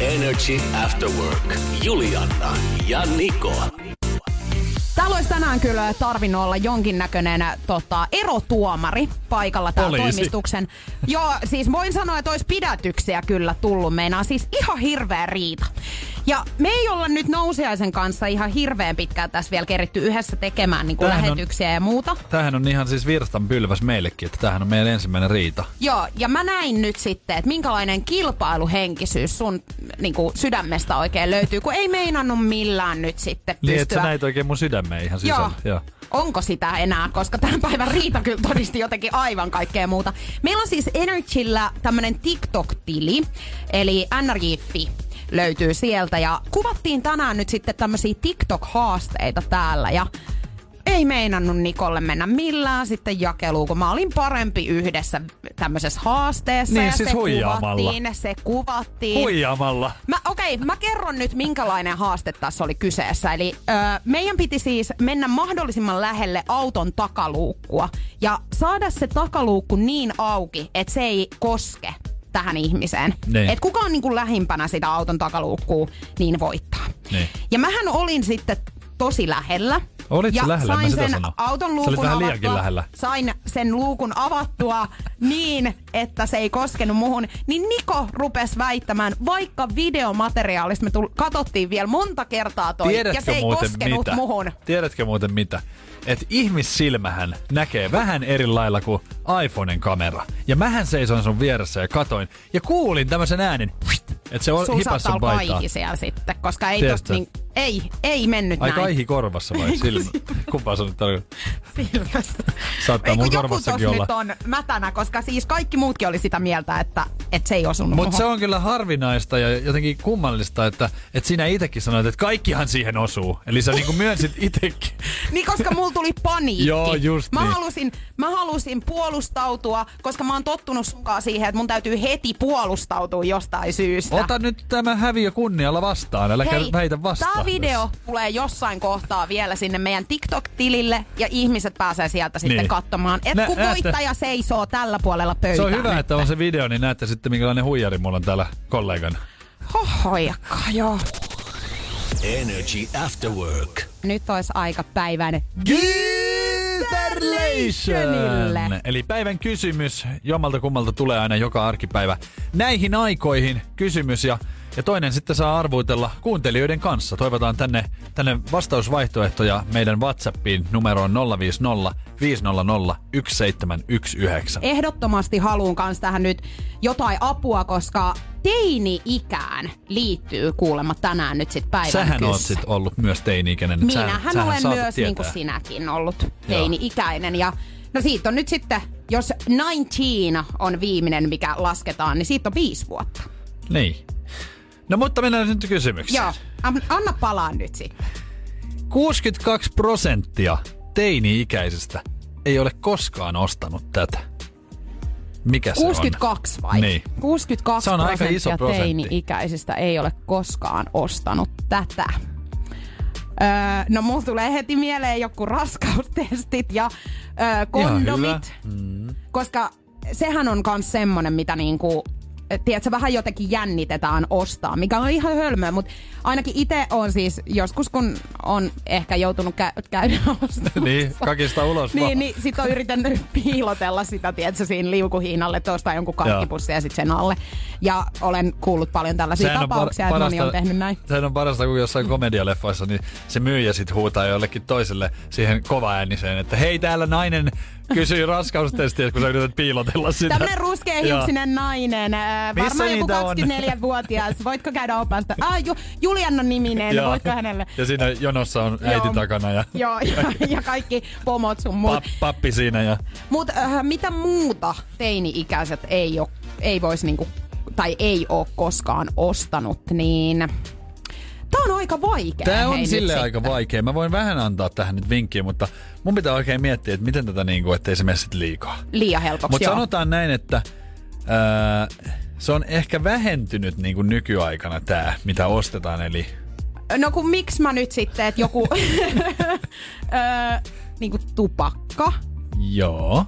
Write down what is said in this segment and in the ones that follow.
Energy After Work. Juliana ja Niko. Täällä olisi tänään kyllä tarvinnut olla jonkinnäköinen tota, erotuomari paikalla täällä Poliisi. toimistuksen. Joo, siis voin sanoa, että olisi pidätyksiä kyllä tullut meinaa. Siis ihan hirveä riita. Ja me ei olla nyt Nousiaisen kanssa ihan hirveän pitkään tässä vielä keritty yhdessä tekemään niin kuin Tämähän on- lähetyksiä ja muuta. Tämähän on ihan siis virstan pylväs meillekin, että tämähän on meidän ensimmäinen riita. Joo, ja mä näin nyt sitten, että minkälainen kilpailuhenkisyys sun niin kuin, sydämestä oikein löytyy, kun ei meinannut millään nyt sitten Niin, että pystyä. sä näit oikein mun sydämeen ihan sisällä. Joo. Joo. Onko sitä enää, koska tämän päivän Riita kyllä todisti jotenkin aivan kaikkea muuta. Meillä on siis Energyllä tämmönen TikTok-tili, eli NRJ.fi löytyy sieltä. Ja kuvattiin tänään nyt sitten tämmöisiä TikTok-haasteita täällä ja ei meinannut Nikolle mennä millään sitten jakeluun, kun mä olin parempi yhdessä tämmöisessä haasteessa. Niin, ja siis se huijaamalla. kuvattiin, se kuvattiin. Huijaamalla. Mä, okei, mä kerron nyt, minkälainen haaste tässä oli kyseessä. Eli ö, meidän piti siis mennä mahdollisimman lähelle auton takaluukkua ja saada se takaluukku niin auki, että se ei koske tähän ihmiseen. Niin. Et kuka on niin kuin lähimpänä sitä auton takaluukkua, niin voittaa. Niin. Ja mähän olin sitten tosi lähellä. Olit ja lähellä? Sain sen sanon. auton luukun avattua, lähellä. sain sen luukun avattua niin, että se ei koskenut muhun, niin Niko rupesi väittämään, vaikka videomateriaalista me tull- katsottiin vielä monta kertaa toi, ja Tiedätkö se ei koskenut mitä? muhun. Tiedätkö muuten mitä? Että ihmissilmähän näkee vähän eri lailla kuin iPhonen kamera. Ja mähän seisoin sun vieressä ja katoin. Ja kuulin tämmöisen äänen, että se on hipas sun paitaa. siellä sitten, koska ei Tiedätkö? tosta niin, ei, ei mennyt Ai näin. kaihi korvassa vai silmä? Kumpaa se nyt tarkoittaa? Silmästä. Saattaa mun korvassakin olla. nyt on mätänä, koska siis kaikki muutkin oli sitä mieltä, että, että se ei osunut Mutta se on kyllä harvinaista ja jotenkin kummallista, että, että sinä itsekin sanoit, että kaikkihan siihen osuu. Eli sä niinku myönsit itsekin. Niin, koska mulla tuli paniikki. Joo, just mä niin. halusin, mä halusin puolustautua, koska mä oon tottunut sunkaan siihen, että mun täytyy heti puolustautua jostain syystä. Ota nyt tämä häviö kunnialla vastaan, älä Hei, väitä vastaan. Video tulee jossain kohtaa vielä sinne meidän TikTok-tilille ja ihmiset pääsee sieltä sitten Niin. katsomaan, että kun näette. voittaja seisoo tällä puolella pöytää. Se on hyvä, nyt. että on se video, niin näette sitten minkälainen huijari mulla on täällä kollegana. Hohojakka, joo. Energy After Work. Nyt olisi aika päivän Gisterlation! Eli päivän kysymys, jommalta kummalta tulee aina joka arkipäivä. Näihin aikoihin kysymys ja, ja toinen sitten saa arvuutella kuuntelijoiden kanssa. Toivotaan tänne, tänne vastausvaihtoehtoja meidän Whatsappiin numeroon 050 500 1719. ehdottomasti haluun kanssa tähän nyt jotain apua, koska teini-ikään liittyy kuulemma tänään nyt sit päivän Sähän oot sit ollut myös teini-ikäinen. Minähän sähän olen myös niin kuin sinäkin ollut teini-ikäinen. Ja no siitä on nyt sitten, jos 19 on viimeinen, mikä lasketaan, niin siitä on viisi vuotta. Niin. No mutta mennään nyt kysymykseen. Joo, An- anna palaa nyt sitten. 62 prosenttia teini-ikäisistä ei ole koskaan ostanut tätä. Mikä se on? 62 vai? Niin. 62 Se on aika iso prosentti. teini-ikäisistä ei ole koskaan ostanut tätä. Öö, no mulla tulee heti mieleen joku raskaustestit ja öö, kondomit. Mm. koska sehän on myös semmonen, mitä niinku, tiedätkö, vähän jotenkin jännitetään ostaa, mikä on ihan hölmöä, mutta ainakin itse on siis joskus, kun on ehkä joutunut kä- käydä ostamassa. Niin, kakista ulos vaan. Niin, niin sit on yrittänyt piilotella sitä, tiedätkö, siinä liukuhiinalle, tuosta jonkun karkkipussin ja sitten sen alle. Ja olen kuullut paljon tällaisia Sehän tapauksia, par- että moni on tehnyt näin. Sehän on parasta, kun jossain komedialeffoissa niin se myyjä sit huutaa jollekin toiselle siihen kovaääniseen, että hei täällä nainen kysyy raskaustestiä, kun sä yrität piilotella sitä. Tämmönen ruskeahiuksinen nainen, äh, varmaan joku niitä on? 24-vuotias. Voitko käydä opasta? Ah, Ju, Julianna niminen, Joo. voitko hänelle? Ja siinä jonossa on äiti Joo. takana ja Joo, ja, ja kaikki pomot sun muut. pap, pappi siinä. Ja... Mutta äh, mitä muuta teini-ikäiset ei, oo, ei voisi niinku tai ei ole koskaan ostanut, niin Tämä on aika vaikea. Tämä on hei, sille aika sitten. vaikea. Mä voin vähän antaa tähän nyt vinkkiä, mutta mun pitää oikein miettiä, että miten tätä niinku, ettei se mene sit liikaa. Liian helpoksi, Mutta joo. sanotaan näin, että ää, se on ehkä vähentynyt niinku nykyaikana tämä, mitä ostetaan. Eli No kun miksi mä nyt sitten, että joku öö, niinku tupakka. joo.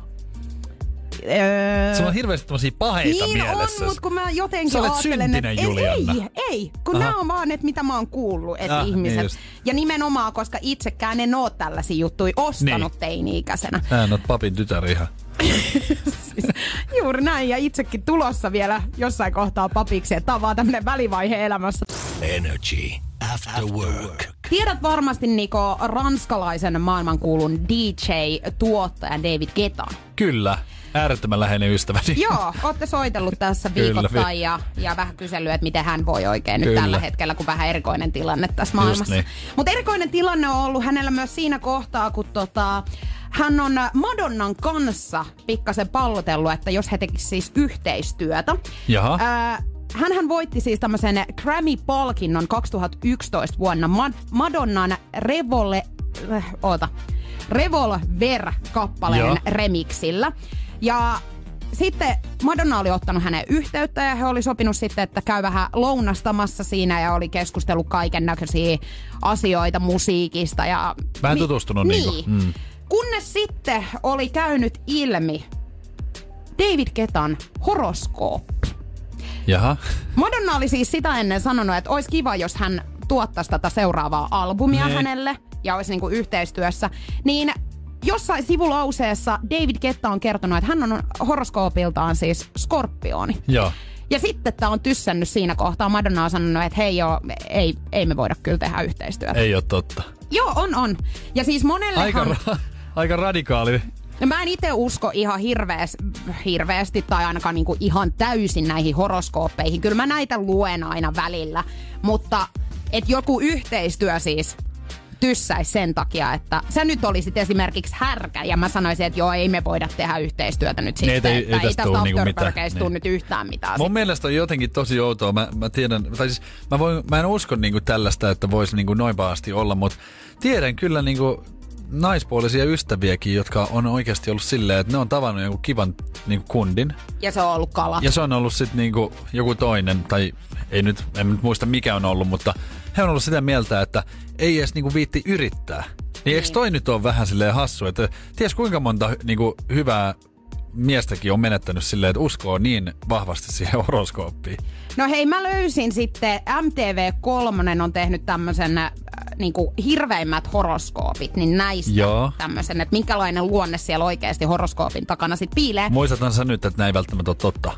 Öö, Sulla on hirveästi tämmöisiä paheita niin mielessä. on, mutta kun mä jotenkin Sä olet ajattelen, syntinen, että Julianna. ei, ei, kun Aha. nämä on vaan, että mitä mä oon kuullut, että Ah, niin ihmiset. just. ja nimenomaan, koska itsekään en oo tällaisia juttuja ostanut Niin. teini-ikäisenä. Sä oot papin tytär ihan. Juuri näin, ja itsekin tulossa vielä jossain kohtaa papiksi, että on vaan tämmönen välivaihe elämässä. Energy After Work. Tiedät varmasti Niko ranskalaisen maailmankuulun DJ-tuottajan David Getan. Kyllä, äärettömän läheinen ystäväni. Joo, ootte soitellut tässä viikoittain vi- ja, ja vähän kysellyt, että miten hän voi oikein Kyllä. nyt tällä hetkellä, kun vähän erikoinen tilanne tässä maailmassa. niin. Mutta erikoinen tilanne on ollut hänellä myös siinä kohtaa, kun tota, hän on Madonnan kanssa pikkasen pallotellut, että jos he tekisivät siis yhteistyötä. Jaha. Ää, Hänhän voitti siis tämmöisen Grammy-palkinnon 2011 vuonna Mad- Madonnan Revole... Äh, oota. Revolver-kappaleen Joo. remixillä. Ja sitten Madonna oli ottanut hänen yhteyttä ja he oli sopinut sitten, että käy vähän lounastamassa siinä ja oli keskustellut kaiken näköisiä asioita musiikista. Ja Vähän tutustunut niin. niinku, mm. Kunnes sitten oli käynyt ilmi David Ketan horoskooppi. Jaha. Madonna oli siis sitä ennen sanonut, että olisi kiva, jos hän tuottaisi tätä seuraavaa albumia Ne. hänelle ja olisi niinku yhteistyössä. Niin jossain sivulauseessa David Ketta on kertonut, että hän on horoskoopiltaan siis skorpioni. Joo. Ja sitten tämä on tyssännyt siinä kohtaa. Madonna on sanonut, että hei joo, ei, ei me voida kyllä tehdä yhteistyötä. Ei ole totta. Joo, on, on. Ja siis monellehan... Aika, ra- aika radikaali. No mä en itse usko ihan hirveäs, hirveästi tai ainakaan niinku ihan täysin näihin horoskooppeihin. Kyllä mä näitä luen aina välillä, mutta et joku yhteistyö siis tyssäisi sen takia, että sä nyt olisit esimerkiksi härkä ja mä sanoisin, että joo, ei me voida tehdä yhteistyötä nyt Niin, sitten, ei- ei että ei tästä niinku Niin. nyt yhtään mitään. Mun mielestä on jotenkin tosi outoa. Mä, mä tiedän, tai siis mä, voin, mä en usko niinku tällaista, että voisi niinku noin pahasti olla, mutta tiedän kyllä niinku naispuolisia ystäviäkin, jotka on oikeasti ollut silleen, että ne on tavannut jonkun kivan niinku kundin. Ja se on ollut kala. Ja se on ollut sitten niinku joku toinen, tai ei nyt, en nyt muista mikä on ollut, mutta he on ollut sitä mieltä, että ei edes niinku viitti yrittää. Niin eikö toi nyt ole vähän silleen hassu, että ties kuinka monta niinku hyvää miestäkin on menettänyt silleen, että uskoo niin vahvasti siihen horoskooppiin. No hei, mä löysin sitten, MTV3 on tehnyt tämmöisen äh, niinku hirveimmät horoskoopit, niin näistä Joo. tämmöisen, että minkälainen luonne siellä oikeasti horoskoopin takana sit piilee. Muistathan sä nyt, että näin ei välttämättä ole totta.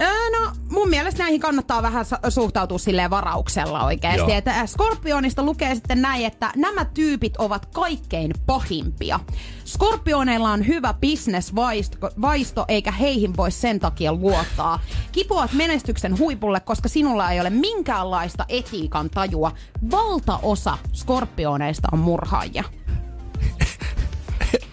Öö, no mun mielestä näihin kannattaa vähän suhtautua silleen varauksella oikeasti. Joo. Että äh, Skorpionista lukee sitten näin, että nämä tyypit ovat kaikkein pahimpia. Skorpioneilla on hyvä bisnesvaisto, vaisto, eikä heihin voi sen takia luottaa. Kipuat menestyksen huipulle, koska sinulla ei ole minkäänlaista etiikan tajua. Valtaosa skorpioneista on murhaajia.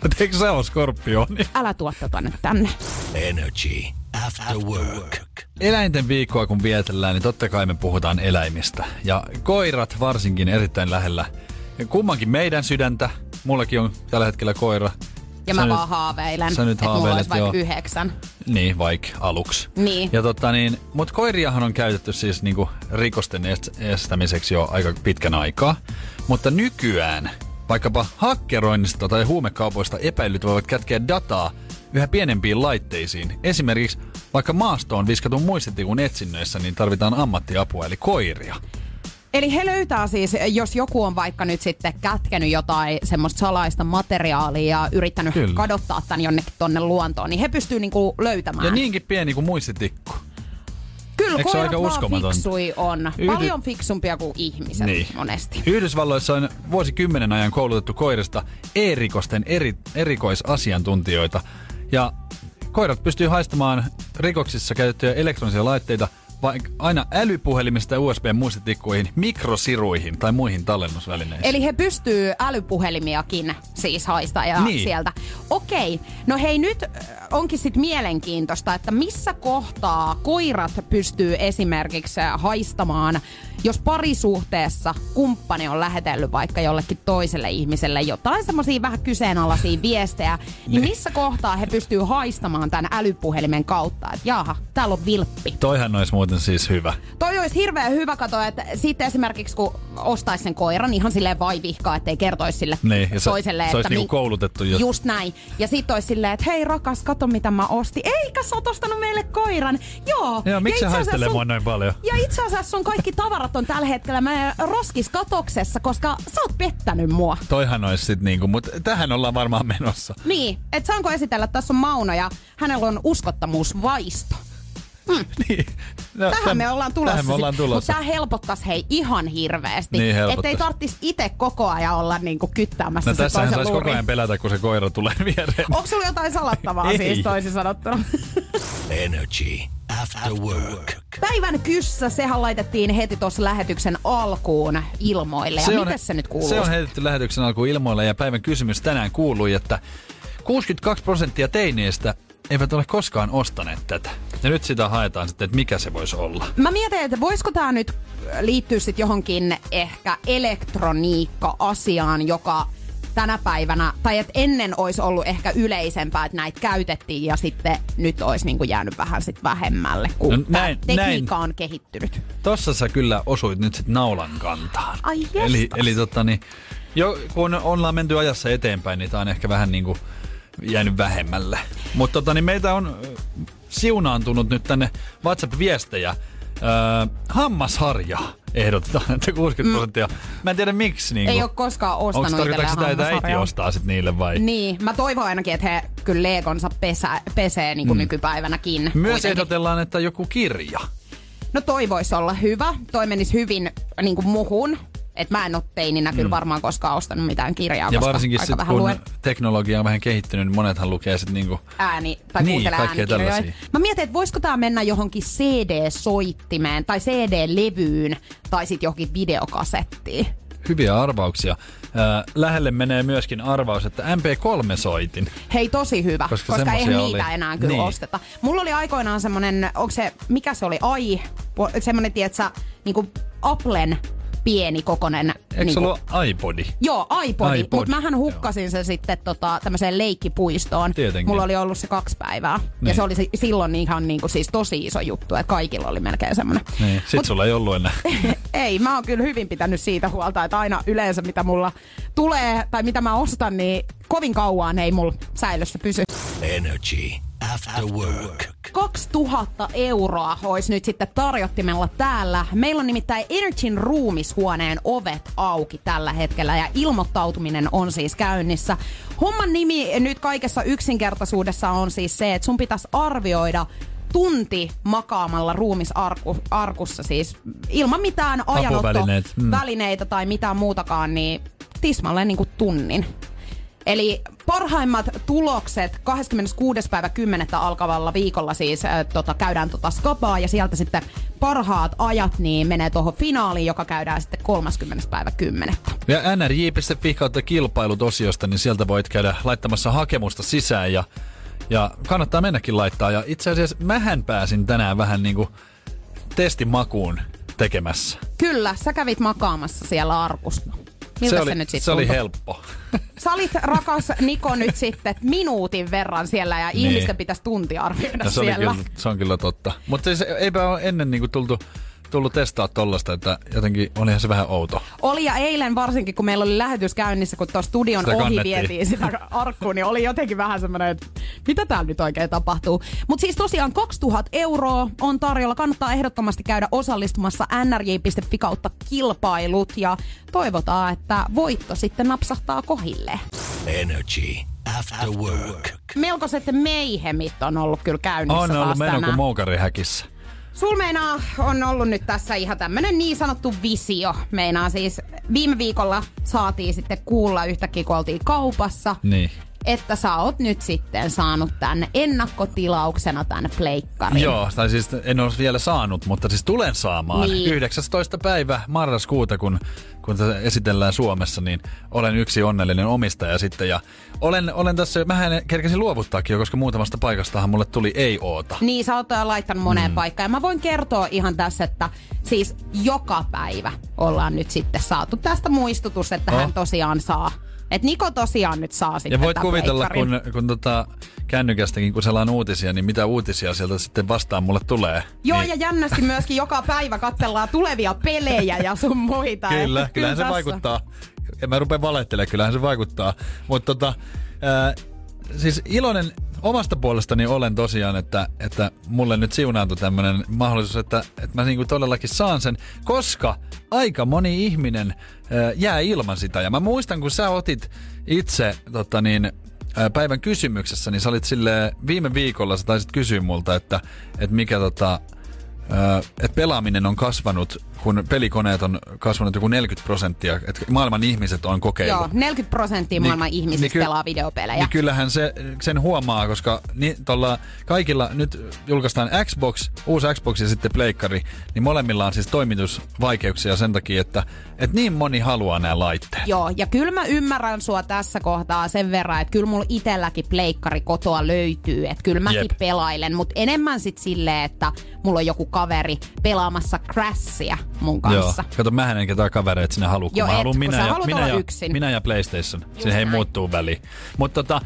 Mutta eikö se ole skorpioni? Älä tuo tätä nyt tänne. Energy After Work. Eläinten viikkoa kun vietellään, niin totta kai me puhutaan eläimistä. Ja koirat varsinkin erittäin lähellä. Kummankin meidän sydäntä. Mullakin on tällä hetkellä koira. Ja Sä mä nyt- vaan haaveilen, sä nyt että mulla haaveilet, olisi vaikka yhdeksän. Niin, vaikka aluksi. Niin. Ja tota niin, mut koiriahan on käytetty siis niinku rikosten est- estämiseksi jo aika pitkän aikaa. Mutta nykyään vaikkapa hakkeroinnista tai huumekaupoista epäilyt voivat kätkeä dataa yhä pienempiin laitteisiin. Esimerkiksi vaikka maastoon viskatun muistitikun etsinnöissä, niin tarvitaan ammattiapua, eli koiria. Eli he löytää siis, jos joku on vaikka nyt sitten kätkenyt jotain semmoista salaista materiaalia ja yrittänyt Kyllä. Kadottaa tämän jonnekin tonne luontoon, niin he pystyy niinku löytämään. Ja niinkin pieni kuin muistitikku. Kyllä Eikö koirat aika vaan fiksui on. Yhdy- Paljon fiksumpia kuin ihmiset Niin. monesti. Yhdysvalloissa on vuosikymmenen ajan koulutettu koirista e-rikosten eri, erikoisasiantuntijoita. Ja koirat pystyy haistamaan rikoksissa käytettyjä elektronisia laitteita vaikka aina älypuhelimista USB-muistitikkuihin, mikrosiruihin tai muihin tallennusvälineisiin. Eli he pystyy älypuhelimiakin siis haistaa ja Niin. sieltä. Okei, no hei nyt onkin sitten mielenkiintoista, että missä kohtaa koirat pystyy esimerkiksi haistamaan, jos parisuhteessa kumppani on lähetellyt vaikka jollekin toiselle ihmiselle jotain semmoisia vähän kyseenalaisia viestejä, niin missä kohtaa he pystyy haistamaan tämän älypuhelimen kautta, että jaha, täällä on vilppi. Toihan olisi muuten siis hyvä. Toi olisi hirveän hyvä katsoa, että sitten esimerkiksi kun ostaisi sen koiran niin ihan silleen vaivihkaa, ettei kertoisi sille Niin, ja se- toiselle, se olisi että niinku koulutettu jo. Just näin. Ja sitten olisi silleen, että hei rakas, kato mitä mä ostin. Eikä sä oot ostanut meille koiran. Joo. Joo, miksi Ja se itse asiassa haistelee mua noin paljon? Ja itse asiassa sun kaikki tavarat on tällä hetkellä meidän roskiskatoksessa, koska sä oot pettänyt mua. Toihan olisi sit niinku, mutta tähän ollaan varmaan menossa. Niin, että saanko esitellä, tässä on Mauno ja hänellä on uskottamuusvaisto. niin. No, Tähän täm- me ollaan tulossa. Tähän me ollaan tulossa. tää helpottaisi hei ihan hirveästi. Niin helpottais. Ettei tarttis itse koko ajan olla niinku kyttäämässä No se tässähän toisen saisi koko ajan pelätä, kun se koira tulee viereen. Onko sulla jotain salattavaa Ei. siis toisin sanottuna? Energy After Work. Päivän kyssä, sehän laitettiin heti tuossa lähetyksen alkuun ilmoille. Ja miten se nyt kuuluu? Se on heitetty lähetyksen alkuun ilmoille ja päivän kysymys tänään kuului, että 62 prosenttia teineistä eivät ole koskaan ostaneet tätä. Ja nyt sitä haetaan sitten, että mikä se voisi olla. Mä mietin, että voisiko tämä nyt liittyä sitten johonkin ehkä elektroniikka-asiaan, joka tänä päivänä, tai että ennen olisi ollut ehkä yleisempää, että näitä käytettiin ja sitten nyt olisi niinku jäänyt vähän sit vähemmälle, kun No näin- tekniikka on kehittynyt. Tossa sä kyllä osuit nyt sitten naulan kantaan. Ai Eli, jestas. eli tota niin, jo, kun ollaan menty ajassa eteenpäin, niin tää on ehkä vähän niinku jäänyt vähemmälle. Mutta tota, niin meitä on siunaantunut nyt tänne WhatsApp-viestejä. Öö, hammasharja ehdotetaan, että 60 prosenttia. Mä en tiedä miksi. Niin Mm. Ei ole koskaan ostanut Onko tarkoittaako sitä, että äiti ostaa sit niille vai? Niin, mä toivon ainakin, että he kyllä Leekonsa pesä, pesee niin kuin mm. nykypäivänäkin. Myös kuitenkin. ehdotellaan, että joku kirja. No toi voisi olla hyvä. Toi menisi hyvin niin kuin muhun. Et mä en ole teininä kyllä varmaan koskaan ostanut mitään kirjaa, Ja koska varsinkin aika sit, vähän kun luen teknologia on vähän kehittynyt, niin monethan lukee sit niinku... ääni tai Niin, kuuntelee kaikkea äänikirjoja. Mä mietin, että voisiko tämä mennä johonkin CD-soittimeen tai CD-levyyn tai sitten johonkin videokasettiin. Hyviä arvauksia. Äh, lähelle menee myöskin arvaus, että MP3-soitin. Hei, tosi hyvä, Koska koska, eihän semmosia niitä oli. enää kyllä Niin. osteta. Mulla oli aikoinaan semmonen, onko se, mikä se oli, ai, semmonen, tietsä, niinku Applen pieni kokonen. Eikö niinku, se ollut iPodi? Joo, iPodi, iPod, mutta mähän hukkasin sen sitten tota, tämmöiseen leikkipuistoon. Tietenkin. Mulla oli ollut se kaksi päivää. Niin. Niin. Ja se oli si- silloin ihan niinku siis tosi iso juttu, että kaikilla oli melkein semmoinen. Niin. Sit Mut- sulla ei ollut enää. Ei, mä oon kyllä hyvin pitänyt siitä huolta, että aina yleensä mitä mulla tulee tai mitä mä ostan, niin kovin kauan ei mulla säilössä pysy. Energy After Work. 2000 euroa olisi nyt sitten tarjottimella täällä. Meillä on nimittäin Energyn ruumishuoneen ovet auki tällä hetkellä ja ilmoittautuminen on siis käynnissä. Homman nimi nyt kaikessa yksinkertaisuudessa on siis se, että sun pitäisi arvioida tunti makaamalla ruumisarkussa siis ilman mitään Apuvälineet, mm. ajanottovälineitä tai mitään muutakaan, niin tismalleen niin kuin tunnin. Eli parhaimmat tulokset 26. päivä 10. alkavalla viikolla siis äh, tota, käydään tota skapaa ja sieltä sitten parhaat ajat niin menee tuohon finaaliin, joka käydään sitten 30. päivä 10. Ja nrj.fi kautta kilpailut osiosta, niin sieltä voit käydä laittamassa hakemusta sisään ja, ja kannattaa mennäkin laittaa. Ja itse asiassa mähän pääsin tänään vähän niinku testimakuun tekemässä. Kyllä, sä kävit makaamassa siellä arkussa. Miltä se se, oli, nyt sitten se oli helppo. Sä olit rakas Niko nyt sitten minuutin verran siellä ja Niin. ihmisten pitäisi tunti arvioida Ja se, siellä. kyllä, se on kyllä totta. Mutta siis eipä ole ennen niinku tultu, tullut testaa tollasta, että jotenkin olihan se vähän outo. Oli ja eilen varsinkin, kun meillä oli lähetys käynnissä, kun tuossa studion Sitä ohi kannettiin. vietiin sitä arkkuun, niin oli jotenkin vähän semmoinen, että mitä täällä nyt oikein tapahtuu. Mutta siis tosiaan 2000 euroa on tarjolla. Kannattaa ehdottomasti käydä osallistumassa nrj.fi kautta kilpailut ja toivotaan, että voitto sitten napsahtaa kohille. Energy After Work. Melkoiset meihemit on ollut kyllä käynnissä On ollut meno kuin moukarihäkissä. Sul meinaa on ollut nyt tässä ihan tämmönen niin sanottu visio. Meinaa siis viime viikolla saatiin sitten kuulla yhtäkkiä, kun oltiin kaupassa. Niin. Että sä oot nyt sitten saanut tän ennakkotilauksena tän pleikkarin. Joo, tai siis en ole vielä saanut, mutta siis tulen saamaan. Niin. 19. päivä marraskuuta, kun, kun tätä esitellään Suomessa, niin olen yksi onnellinen omistaja sitten. Ja olen, olen tässä, mähän kerkesin luovuttaakin jo, koska muutamasta paikastahan mulle tuli ei-oota. Niin, sä oot jo laittanut moneen mm. paikkaan. Ja mä voin kertoa ihan tässä, että siis joka päivä ollaan nyt sitten saatu tästä muistutus, että Oh. hän tosiaan saa. Että Niko tosiaan nyt saa sitten Ja voit kuvitella, pleikkarin. kun, kun tota, kännykästäkin, kun selaan uutisia, niin mitä uutisia sieltä sitten vastaan mulle tulee. Joo, niin, ja jännästi myöskin joka päivä katsellaan tulevia pelejä ja sun muita. Kyllä, kyllähän se tässä- vaikuttaa. En mä rupea valehtelemaan, kyllähän se vaikuttaa. Mutta tota, ää, siis iloinen omasta puolestani olen tosiaan, että, että mulle nyt siunaantui tämmöinen mahdollisuus, että, että mä niinku todellakin saan sen, koska aika moni ihminen ää, jää ilman sitä. Ja mä muistan, kun sä otit itse tota niin, ää, päivän kysymyksessä, niin sä olit sille viime viikolla, sä taisit kysyä multa, että, että mikä tota, että pelaaminen on kasvanut, kun pelikoneet on kasvanut joku 40 prosenttia, että maailman ihmiset on kokeillut. Joo, 40 prosenttia maailman Niin- ihmisistä niin ky- pelaa videopelejä. Niin kyllähän se, sen huomaa, koska ni, tolla kaikilla, nyt julkaistaan Xbox, uusi Xbox ja sitten Pleikkari, niin molemmilla on siis toimitusvaikeuksia sen takia, että, että niin moni haluaa nämä laitteet. Joo, ja kyllä mä ymmärrän sua tässä kohtaa sen verran, että kyllä mulla itelläkin pleikkari kotoa löytyy, että kyllä mäkin Jep. pelailen, mutta enemmän sit silleen, että mulla on joku kaveri pelaamassa Crashia mun kanssa. Joo. Kato, mähän en ketään kavereita sinne halua, kun Joo, mä haluan minä, ja, minä, ja, yksin. minä ja PlayStation. Siihen ei muuttuu väliin. Mutta tota,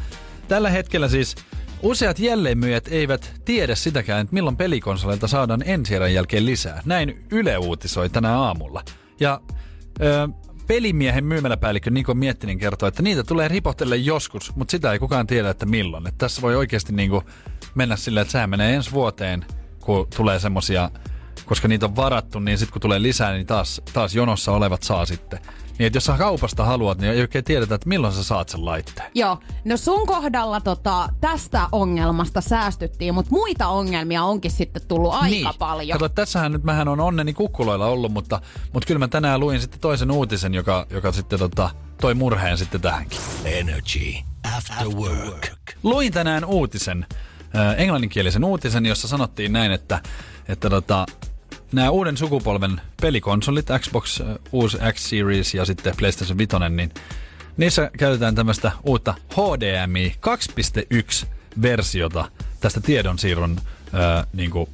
tällä hetkellä siis useat jälleenmyyjät eivät tiedä sitäkään, että milloin pelikonsoleilta saadaan ensi jälkeen lisää. Näin Yle uutisoi tänä aamulla. Ja ö, pelimiehen myymäläpäällikkö Niko Miettinen kertoo, että niitä tulee ripotelle joskus, mutta sitä ei kukaan tiedä, että milloin. Että tässä voi oikeasti niinku mennä silleen, että sehän menee ensi vuoteen, kun tulee semmosia koska niitä on varattu, niin sitten kun tulee lisää, niin taas, taas jonossa olevat saa sitten. Niin että jos sä kaupasta haluat, niin ei oikein tiedetä, että milloin sä saat sen laitteen. Joo, no sun kohdalla tota, tästä ongelmasta säästyttiin, mutta muita ongelmia onkin sitten tullut aika niin. paljon. Kato, tässähän nyt mähän on onneni kukkuloilla ollut, mutta, mutta kyllä mä tänään luin sitten toisen uutisen, joka, joka sitten tota, toi murheen sitten tähänkin. Energy After Work. Luin tänään uutisen, englanninkielisen uutisen, jossa sanottiin näin, että, että tota, nämä uuden sukupolven pelikonsolit, Xbox, äh, uusi X Series ja sitten PlayStation 5, niin niissä käytetään tämmöistä uutta HDMI 2.1 versiota tästä tiedonsiirron äh, niin kuin,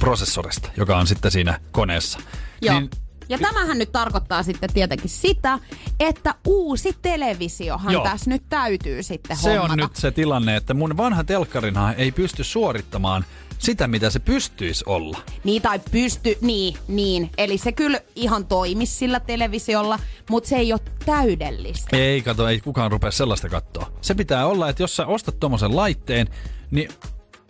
prosessorista, joka on sitten siinä koneessa. Joo. Niin, ja tämähän nyt tarkoittaa sitten tietenkin sitä, että uusi televisiohan Joo. tässä nyt täytyy sitten se hommata. on nyt se tilanne, että mun vanha telkkarinhan ei pysty suorittamaan sitä, mitä se pystyisi olla. Niin tai pysty, niin, niin. Eli se kyllä ihan toimisi sillä televisiolla, mutta se ei ole täydellistä. Ei, kato, ei kukaan rupea sellaista katsoa. Se pitää olla, että jos sä ostat tommosen laitteen, niin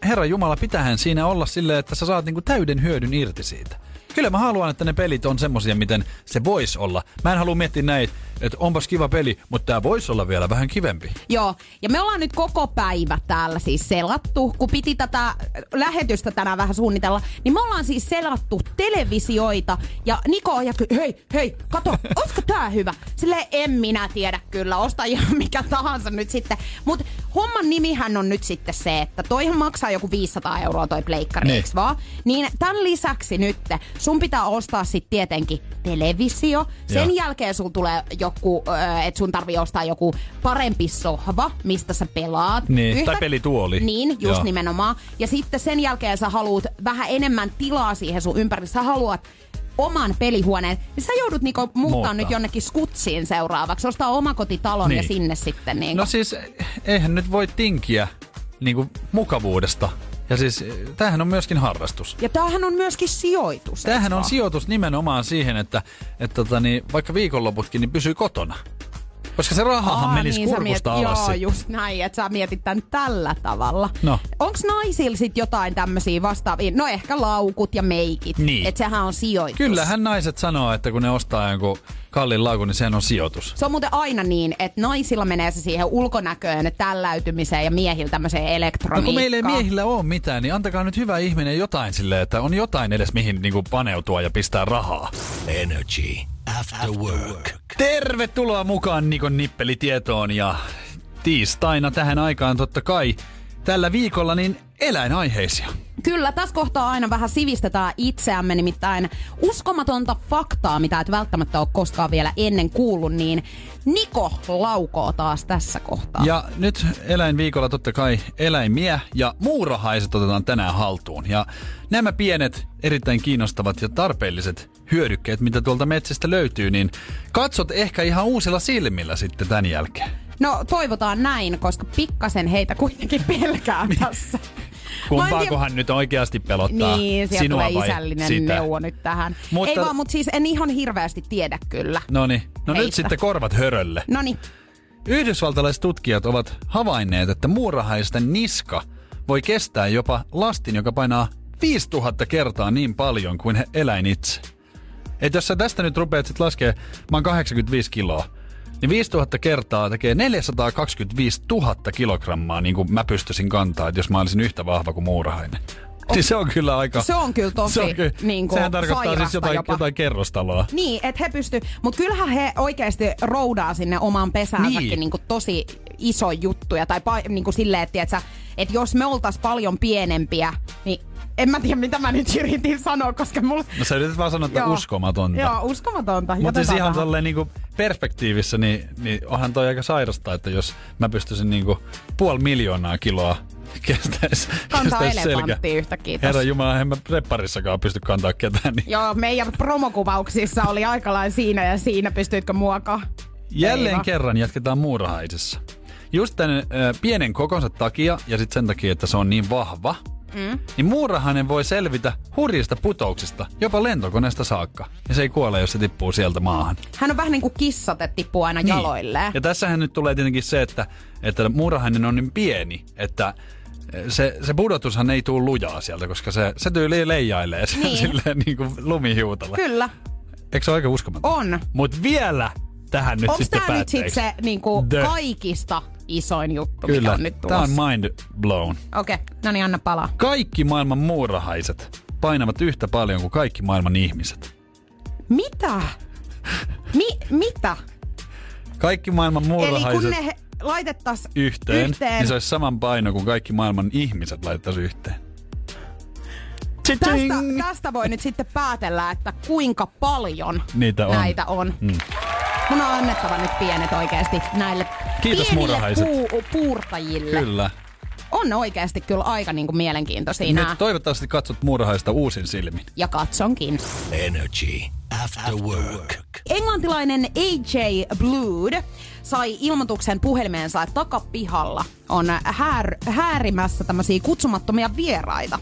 Herra Jumala, pitähän siinä olla silleen, että sä saat niinku täyden hyödyn irti siitä. Kyllä mä haluan, että ne pelit on semmosia, miten se voisi olla. Mä en halua miettiä näin, että onpas kiva peli, mutta tää voisi olla vielä vähän kivempi. Joo, ja me ollaan nyt koko päivä täällä siis selattu, kun piti tätä lähetystä tänään vähän suunnitella, niin me ollaan siis selattu televisioita, ja Niko ja hei, hei, kato, olisiko tää hyvä? Sille en minä tiedä kyllä, osta ihan mikä tahansa nyt sitten. Mutta homman nimihän on nyt sitten se, että toihan maksaa joku 500 euroa toi pleikkari, Niin. vaan? Niin tämän lisäksi nyt sun pitää ostaa sitten tietenkin televisio, sen Joo. jälkeen sun tulee joku, että sun tarvii ostaa joku parempi sohva, mistä sä pelaat. Niin, tai pelituoli. Niin, just Joo. nimenomaan. Ja sitten sen jälkeen sä haluat vähän enemmän tilaa siihen sun ympärille. Sä haluat oman pelihuoneen, niin sä joudut niinku muuttaa Muuttaa. nyt jonnekin skutsiin seuraavaksi. Ostaa omakotitalon niin. ja sinne sitten niinku. No siis, eihän nyt voi tinkiä niinku mukavuudesta. Ja siis, tämähän on myöskin harrastus. ja tämähän on myöskin sijoitus. Tämähän on sijoitus nimenomaan siihen, että, että tota, niin, vaikka viikonloputkin, niin pysyy kotona. Koska se rahahan Aa, menisi niin, kurkusta mietit- alas Joo, just näin, että sä mietit tän tällä tavalla. No. Onks naisilla sit jotain tämmöisiä vastaavia? No ehkä laukut ja meikit. Niin. Että sehän on sijoitus. Kyllähän naiset sanoo, että kun ne ostaa jonkun kalliin laukun, niin sehän on sijoitus. Se on muuten aina niin, että naisilla menee se siihen ulkonäköön, tälläytymiseen ja miehillä tämmöiseen No elektroniikkaan. kun meillä ei miehillä ole mitään, niin antakaa nyt hyvä ihminen jotain silleen, että on jotain edes mihin niinku paneutua ja pistää rahaa. Energy After Work. Tervetuloa mukaan Nikon nippelitietoon ja tiistaina tähän aikaan totta kai tällä viikolla niin eläinaiheisia. Kyllä, tässä kohtaa aina vähän sivistetään itseämme, nimittäin uskomatonta faktaa, mitä et välttämättä ole koskaan vielä ennen kuullut, niin Niko laukoo taas tässä kohtaa. Ja nyt eläinviikolla totta kai eläimiä ja muurahaiset otetaan tänään haltuun. Ja nämä pienet, erittäin kiinnostavat ja tarpeelliset hyödykkeet, mitä tuolta metsästä löytyy, niin katsot ehkä ihan uusilla silmillä sitten tämän jälkeen. No toivotaan näin, koska pikkasen heitä kuitenkin pelkää tässä. Kumpaakohan nyt oikeasti pelottaa Niin, sieltä sinua tulee isällinen sitä? neuvo nyt tähän. Mutta- Ei vaan, mutta siis en ihan hirveästi tiedä kyllä. No niin, no nyt Heistä. sitten korvat hörölle. Noniin. Yhdysvaltalaiset tutkijat ovat havainneet, että muurahaisten niska voi kestää jopa lastin, joka painaa 5000 kertaa niin paljon kuin he eläin itse. Et jos sä tästä nyt rupeat sit laskee, mä oon 85 kiloa, niin 5000 kertaa tekee 425 000 kilogrammaa, niin kuin mä pystyisin kantaa, että jos mä olisin yhtä vahva kuin muurahainen. Niin se on kyllä aika... Se on kyllä tosi niin kuin Sehän tarkoittaa siis jotain, jopa. jotain kerrostaloa. Niin, että he pysty, mutta kyllähän he oikeasti roudaa sinne omaan pesäänsäkin Niin. niin. Kuin tosi iso juttuja. Tai pa, niin kuin silleen, että, että jos me oltais paljon pienempiä, niin en mä tiedä mitä mä nyt yritin sanoa, koska mulla... No sä yrität vaan sanoa, että Joo. uskomatonta. Joo, uskomatonta. Mutta siis ihan tolleen niinku perspektiivissä, niin, niin onhan toi aika sairasta, että jos mä pystyisin niinku puoli miljoonaa kiloa kestäisi, Kantaa kestäisi elefanttia yhtäkkiä tossa. Herra Jumala, en mä prepparissakaan pysty kantaa ketään. Niin Joo, meidän promokuvauksissa oli aika lailla siinä ja siinä. Pystyitkö muokaa? Jälleen Eiva. kerran jatketaan muurahaisessa. Just tämän ö, pienen kokonsa takia ja sitten sen takia, että se on niin vahva, mm. niin muurahainen voi selvitä hurjista putouksista, jopa lentokoneesta saakka. Ja se ei kuole, jos se tippuu sieltä maahan. Hän on vähän niin kuin kissat, että tippuu aina jaloilleen. Niin. Ja tässähän nyt tulee tietenkin se, että, että muurahainen on niin pieni, että se, se pudotushan ei tule lujaa sieltä, koska se, se tyyli leijailee niin. Niin. silleen niin kuin lumihiutalla. Kyllä, Eikö se ole aika uskomaton? on. Mut vielä tähän nyt Onko sitten tämä nyt päätteeksi. sit se niinku The. kaikista isoin juttu, mikä Kyllä, on nyt tämä on tulossa? mind blown. Okei, no niin, anna palaa. Kaikki maailman muurahaiset painavat yhtä paljon kuin kaikki maailman ihmiset. Mitä? Mi- mitä? Kaikki maailman Eli muurahaiset kun ne he- laitettais yhteen, yhteen niin se olisi saman paino kuin kaikki maailman ihmiset laittaisi yhteen. tästä, tästä voi nyt sitten päätellä, että kuinka paljon Niitä on. näitä on. Mm. Mun on annettava nyt pienet oikeasti näille Kiitos, pienille puu- puurtajille. Kyllä. On oikeasti kyllä aika niinku mielenkiintoisia nämä. Nyt toivottavasti katsot muurahaista uusin silmin. Ja katsonkin. Energy After Work. Englantilainen AJ Blood sai ilmoituksen puhelimeensa, että takapihalla on häär, häärimässä tämmöisiä kutsumattomia vieraita.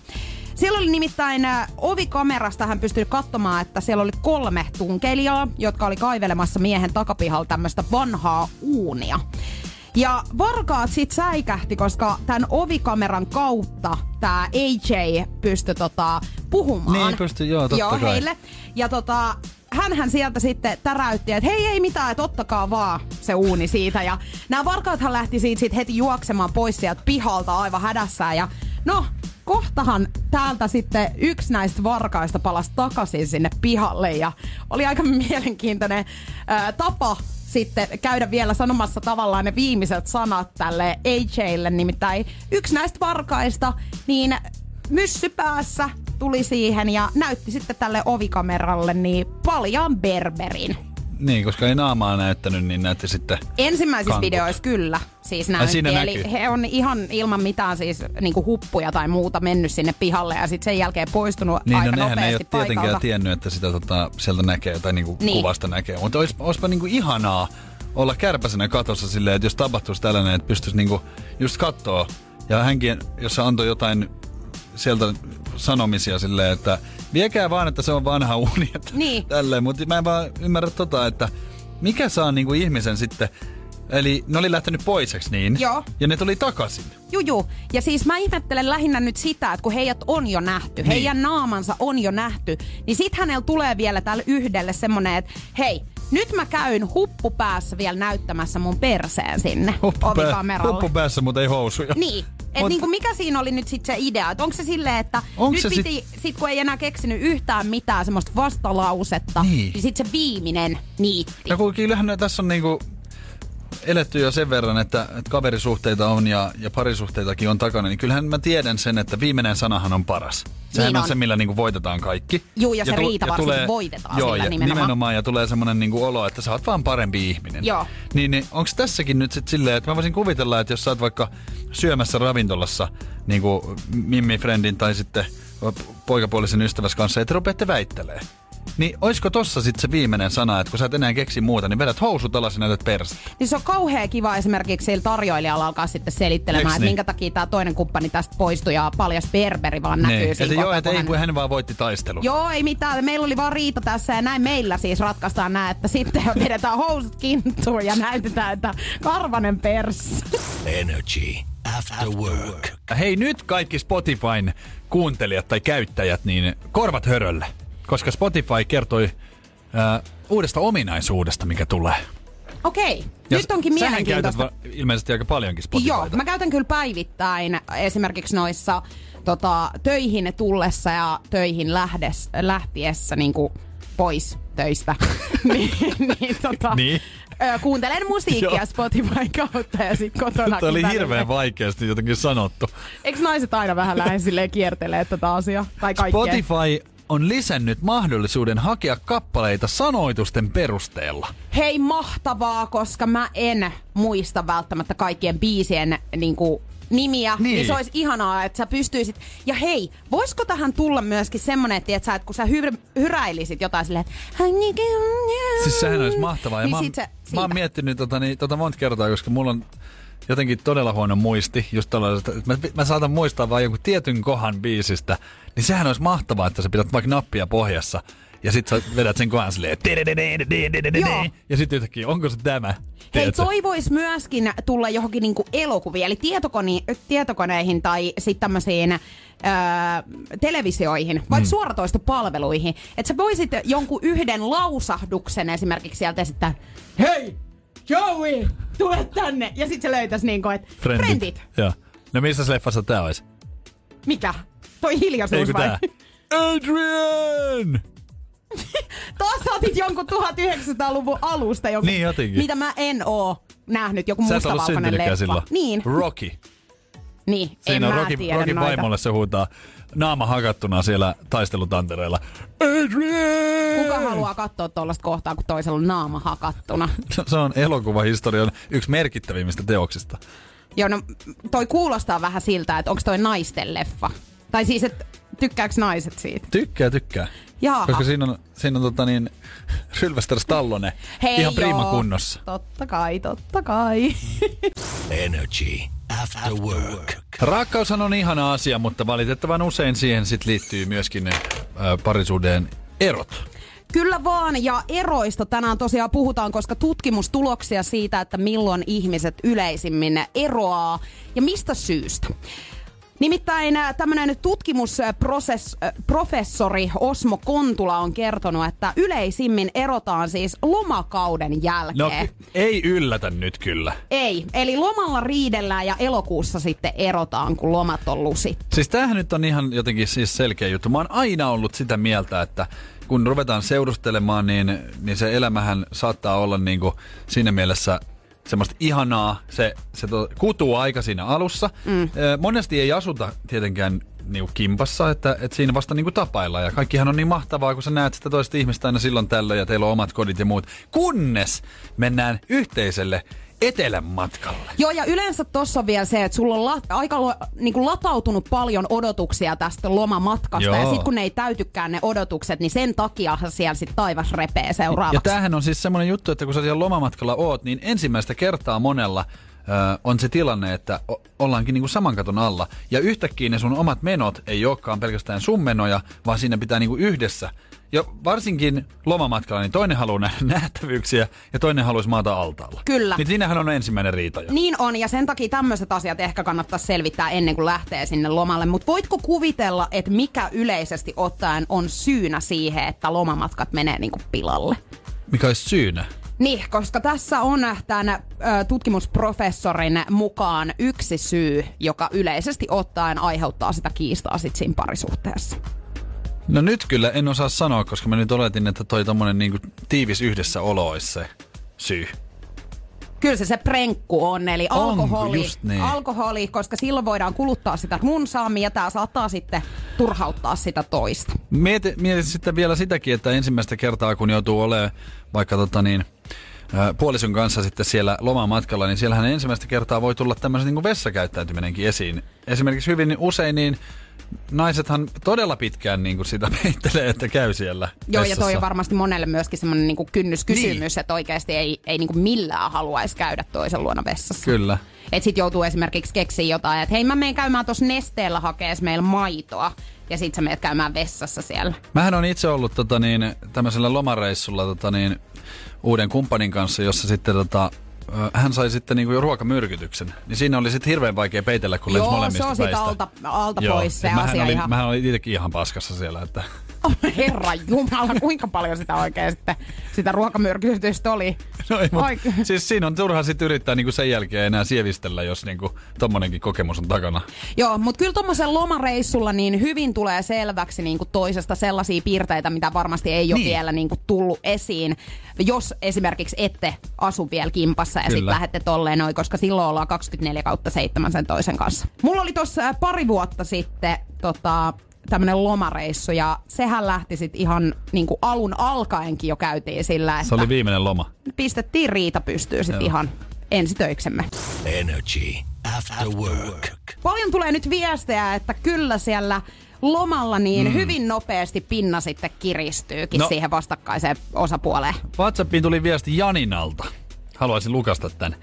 Siellä oli nimittäin ä, ovikamerasta hän pystyi katsomaan, että siellä oli kolme tunkeilijaa, jotka oli kaivelemassa miehen takapihalla tämmöistä vanhaa uunia. Ja varkaat sit säikähti, koska tämän ovikameran kautta tämä AJ pystyi tota, puhumaan. Niin, pystyi, joo, totta joo, kai. heille. Ja tota, hänhän sieltä sitten täräytti, että hei ei mitään, että ottakaa vaan se uuni siitä. Ja nämä varkaathan lähti siitä sit heti juoksemaan pois sieltä pihalta aivan hädässään. Ja no, kohtahan täältä sitten yksi näistä varkaista palasi takaisin sinne pihalle. Ja oli aika mielenkiintoinen ää, tapa sitten käydä vielä sanomassa tavallaan ne viimeiset sanat tälle AJlle. Nimittäin yksi näistä varkaista, niin myssy päässä tuli siihen ja näytti sitten tälle ovikameralle niin paljaan berberin. Niin, koska ei naamaa näyttänyt, niin näytti sitten... Ensimmäisissä Kankut. videoissa kyllä siis näytti. siinä Eli näkyy. he on ihan ilman mitään siis niinku huppuja tai muuta mennyt sinne pihalle ja sitten sen jälkeen poistunut Niin, aika no nehän ei ole nopeasti tietenkään tiennyt, että sitä tota, sieltä näkee tai niinku Niin. kuvasta näkee. Mutta olis, olisipa niinku ihanaa olla kärpäsenä katossa silleen, että jos tapahtuisi tällainen, että pystyisi niinku just katsoa. Ja hänkin, jos se antoi jotain sieltä sanomisia silleen, että viekää vaan, että se on vanha uni. Että Niin. Tälleen, mutta mä en vaan ymmärrä tota, että mikä saa niinku ihmisen sitten, eli ne oli lähtenyt poiseksi niin, Joo. ja ne tuli takaisin. Juju. Ja siis mä ihmettelen lähinnä nyt sitä, että kun heidät on jo nähty, niin. heidän naamansa on jo nähty, niin sit hänellä tulee vielä tälle yhdelle semmonen, että hei, nyt mä käyn huppu päässä vielä näyttämässä mun perseen sinne Huppu, pää, ovikameralle. huppu päässä, mutta ei housuja. Niin. Et Mut- niinku mikä siinä oli nyt sit se idea? Et onko se silleen, että Onks nyt se sit- piti, sit... kun ei enää keksinyt yhtään mitään semmoista vastalausetta, Niin. niin sit se viimeinen niitti. Ja kun kyllähän tässä on niinku... eletty jo sen verran, että, että kaverisuhteita on ja, ja parisuhteitakin on takana, niin kyllähän mä tiedän sen, että viimeinen sanahan on paras. Sehän Niin on. on. se, millä niinku voitetaan kaikki. Juu, ja se tu- riita varsinkin voitetaan joo, sillä ja nimenomaan. nimenomaan. Ja tulee semmoinen niinku olo, että sä oot vaan parempi ihminen. Joo. Niin, niin onko tässäkin nyt sit silleen, että mä voisin kuvitella, että jos sä oot vaikka syömässä ravintolassa niinku Mimmi Friendin tai sitten poikapuolisen ystävässä kanssa, että rupeatte väittelee. Niin oisko tossa sitten se viimeinen sana, että kun sä et enää keksi muuta, niin vedät housut alas ja näytät persettä. Niin se on kauhean kiva esimerkiksi sillä tarjoilijalla alkaa sitten selittelemään, että niin? minkä takia tämä toinen kumppani tästä poistui ja paljas berberi vaan näkyy Niin. siinä Että joo, että ei hän- kun hän vaan voitti taistelun. Joo, ei mitään. Meillä oli vaan riita tässä ja näin meillä siis ratkaistaan nämä, että sitten vedetään housut kinttuun ja näytetään, että karvanen pers. Energy After Work. Hei nyt kaikki Spotifyn kuuntelijat tai käyttäjät, niin korvat hörölle. Koska Spotify kertoi äh, uudesta ominaisuudesta, mikä tulee. Okei, Ja nyt onkin sähän mielenkiintoista. käytät va- ilmeisesti aika paljonkin Spotifyta. Joo, mä käytän kyllä päivittäin esimerkiksi noissa tota, töihin tullessa ja töihin lähdes, lähtiessä niin kuin pois töistä. niin, niin, tota, Niin. Ö, kuuntelen musiikkia Joo. Spotifyn kautta ja sitten kotona. Tämä oli hirveän vaikeasti jotenkin sanottu. Eikö naiset aina vähän lähde silleen kiertelee tätä asiaa? Tai kaikkea? Spotify on lisännyt mahdollisuuden hakea kappaleita sanoitusten perusteella. Hei, mahtavaa, koska mä en muista välttämättä kaikkien biisien niin kuin, nimiä, niin. Niin. niin se olisi ihanaa, että sä pystyisit... Ja hei, voisiko tähän tulla myöskin semmonen, että, että kun sä hyr, hyräilisit jotain silleen... Siis sehän olisi mahtavaa. Ja niin mä, oon- sit se, mä oon miettinyt tota, niin, tota monta kertaa, koska mulla on jotenkin todella huono muisti. Just tällaisesta, että mä, mä saatan muistaa vain jonkun tietyn kohan biisistä. Niin sehän olisi mahtavaa, että sä pidät vaikka nappia pohjassa. Ja sit sä vedät sen kohan silleen... Ja sitten yhtäkkiä, onko se tämä? Hei, toi vois myöskin tulla johonkin niinku elokuviin, eli tietokone, tietokoneihin tai sitten tämmöisiin öö, televisioihin, vaikka mm. suoratoistopalveluihin. Että sä voisit jonkun yhden lausahduksen esimerkiksi sieltä esittää, hei, Joey, tule tänne! Ja sitten se löytäisi niinku, että Friendit. friendit. Joo. No missä leffassa tää olisi? Mikä? Toi hiljaisuus vai? tää? Adrian! Taas saatit jonkun 1900-luvun alusta, joku, Niin, jotenkin. mitä mä en oo nähnyt, joku mustavalkoinen leffa. silloin. Niin, Rocky. niin, en Siinä on mä Rocky, tiedä Rocky vaimolle se huutaa naama hakattuna siellä taistelutantereilla. Adrian! Kuka haluaa katsoa tuollaista kohtaa, kun toisella on naama hakattuna? Se on elokuvahistorian yksi merkittävimmistä teoksista. Joo, no toi kuulostaa vähän siltä, että onko toi naisten leffa. Tai siis, että tykkääkö naiset siitä? Tykkää, tykkää. Jaaha. Koska siinä on, siinä on tota niin, Sylvester Stallone Hei ihan prima kunnossa. Totta kai, totta kai. Energy After Work. Rakkaushan on ihana asia, mutta valitettavan usein siihen sit liittyy myöskin ne ö, parisuuden erot. Kyllä vaan, ja eroista tänään tosiaan puhutaan, koska tutkimustuloksia siitä, että milloin ihmiset yleisimmin eroaa ja mistä syystä. Nimittäin tämmöinen tutkimusprofessori Osmo Kontula on kertonut, että yleisimmin erotaan siis lomakauden jälkeen. No ei yllätä nyt kyllä. Ei, eli lomalla riidellään ja elokuussa sitten erotaan, kun lomat on lusit. Siis tämähän nyt on ihan jotenkin siis selkeä juttu. Mä oon aina ollut sitä mieltä, että kun ruvetaan seurustelemaan, niin, niin se elämähän saattaa olla niinku siinä mielessä semmoista ihanaa, se, se to, kutuu aika siinä alussa. Mm. Monesti ei asuta tietenkään niinku kimpassa, että, että siinä vasta niinku tapaillaan. Ja kaikkihan on niin mahtavaa, kun sä näet sitä toista ihmistä aina silloin tällöin ja teillä on omat kodit ja muut. Kunnes mennään yhteiselle etelän matkalle. Joo, ja yleensä tossa on vielä se, että sulla on la- aika lo- niinku latautunut paljon odotuksia tästä lomamatkasta. Joo. Ja sitten kun ne ei täytykään ne odotukset, niin sen takia siellä sitten taivas repee seuraavaksi. Ja tämähän on siis semmoinen juttu, että kun sä siellä lomamatkalla oot, niin ensimmäistä kertaa monella on se tilanne, että o- ollaankin niinku saman katon alla. Ja yhtäkkiä ne sun omat menot ei olekaan pelkästään sun menoja, vaan siinä pitää niinku yhdessä. Ja varsinkin lomamatkalla, niin toinen haluaa nähdä nähtävyyksiä ja toinen haluaisi maata altaalla. Kyllä. Niin siinähän on ensimmäinen riita jo. Niin on, ja sen takia tämmöiset asiat ehkä kannattaisi selvittää ennen kuin lähtee sinne lomalle. Mutta voitko kuvitella, että mikä yleisesti ottaen on syynä siihen, että lomamatkat menee niinku pilalle? Mikä olisi syynä? Niin, koska tässä on tämän tutkimusprofessorin mukaan yksi syy, joka yleisesti ottaen aiheuttaa sitä kiistaa sit siinä parisuhteessa. No nyt kyllä en osaa sanoa, koska mä nyt oletin, että toi tommonen niinku tiivis yhdessäolo olisi se syy. Kyllä se se prenkku on, eli alkoholi, just niin. alkoholi, koska silloin voidaan kuluttaa sitä runsaammin ja tämä saattaa sitten turhauttaa sitä toista. Mieti, mieti sitten vielä sitäkin, että ensimmäistä kertaa kun joutuu olemaan vaikka tota niin, puolison kanssa sitten siellä lomamatkalla, niin siellähän ensimmäistä kertaa voi tulla tämmöisen niin vessakäyttäytyminenkin esiin. Esimerkiksi hyvin usein niin naisethan todella pitkään niin kuin sitä peittelee, että käy siellä Joo, ja vessassa. toi on varmasti monelle myöskin semmoinen niinku kynnyskysymys, niin. että oikeasti ei, ei niinku millään haluaisi käydä toisen luona vessassa. Kyllä. Että sit joutuu esimerkiksi keksiä jotain, että hei mä menen käymään tuossa nesteellä hakees meillä maitoa. Ja sit sä menet käymään vessassa siellä. Mähän on itse ollut tota niin, tämmöisellä lomareissulla tota niin, uuden kumppanin kanssa, jossa sitten tota, hän sai sitten niinku jo ruokamyrkytyksen. Niin siinä oli sitten hirveän vaikea peitellä, kun lensi Joo, molemmista se on siitä alta, alta Joo, pois se et mähän asia olin, ihan. Mähän olin itsekin ihan paskassa siellä, että herra Jumala, kuinka paljon sitä oikein sitten, sitä ruokamyrkytystä oli. No ei, mut, Oikein. siis siinä on turha sitten yrittää niinku sen jälkeen enää sievistellä, jos niinku tommonenkin kokemus on takana. Joo, mutta kyllä tuommoisen lomareissulla niin hyvin tulee selväksi niin kuin toisesta sellaisia piirteitä, mitä varmasti ei ole Niin. vielä niin kuin tullut esiin. Jos esimerkiksi ette asu vielä kimpassa ja sitten Kyllä. lähdette tolleen noin, koska silloin ollaan 24 kautta 7 sen toisen kanssa. Mulla oli tuossa pari vuotta sitten tota, tämmönen lomareissu ja sehän lähti sitten ihan niin kuin alun alkaenkin jo käytiin sillä, että Se oli viimeinen loma. pistettiin riita pystyy sitten Joo. ihan ensitöiksemme. Energy After Work. Paljon tulee nyt viestejä, että kyllä siellä lomalla niin mm. hyvin nopeasti pinna sitten kiristyykin. No. siihen vastakkaiseen osapuoleen. WhatsAppiin tuli viesti Janinalta. Haluaisin lukasta tän.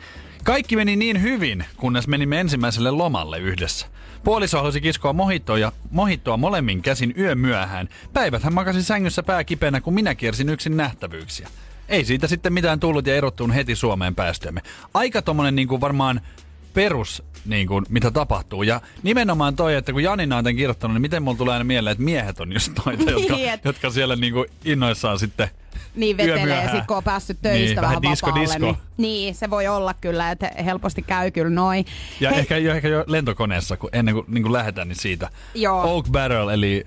Kaikki meni niin hyvin, kunnes menimme ensimmäiselle lomalle yhdessä. Puoliso halusi kiskoa mohittoa, ja mohittoa molemmin käsin yön myöhään. Päivät hän makasi sängyssä pää kipeänä, kun minä kiersin yksin nähtävyyksiä. Ei siitä sitten mitään tullut ja erottuun heti Suomeen päästömme. Aika tommonen niinku varmaan perus, niin kuin, mitä tapahtuu. Ja nimenomaan toi, että kun Janina on tämän kirjoittanut, niin miten mulla tulee aina mieleen, että miehet on just noita, jotka, Niin, jotka siellä niin kuin innoissaan sitten Niin vetelee yömyöhään. sit, kun on päässyt töistä Niin, vähän, vähän disco, vapaalle. disco. Niin, niin, se voi olla kyllä, että helposti käy kyllä noin. Ja Hei, ehkä, jo, ehkä jo lentokoneessa, kun ennen kuin, niin kuin lähdetään, niin siitä. Joo. Oak Barrel, eli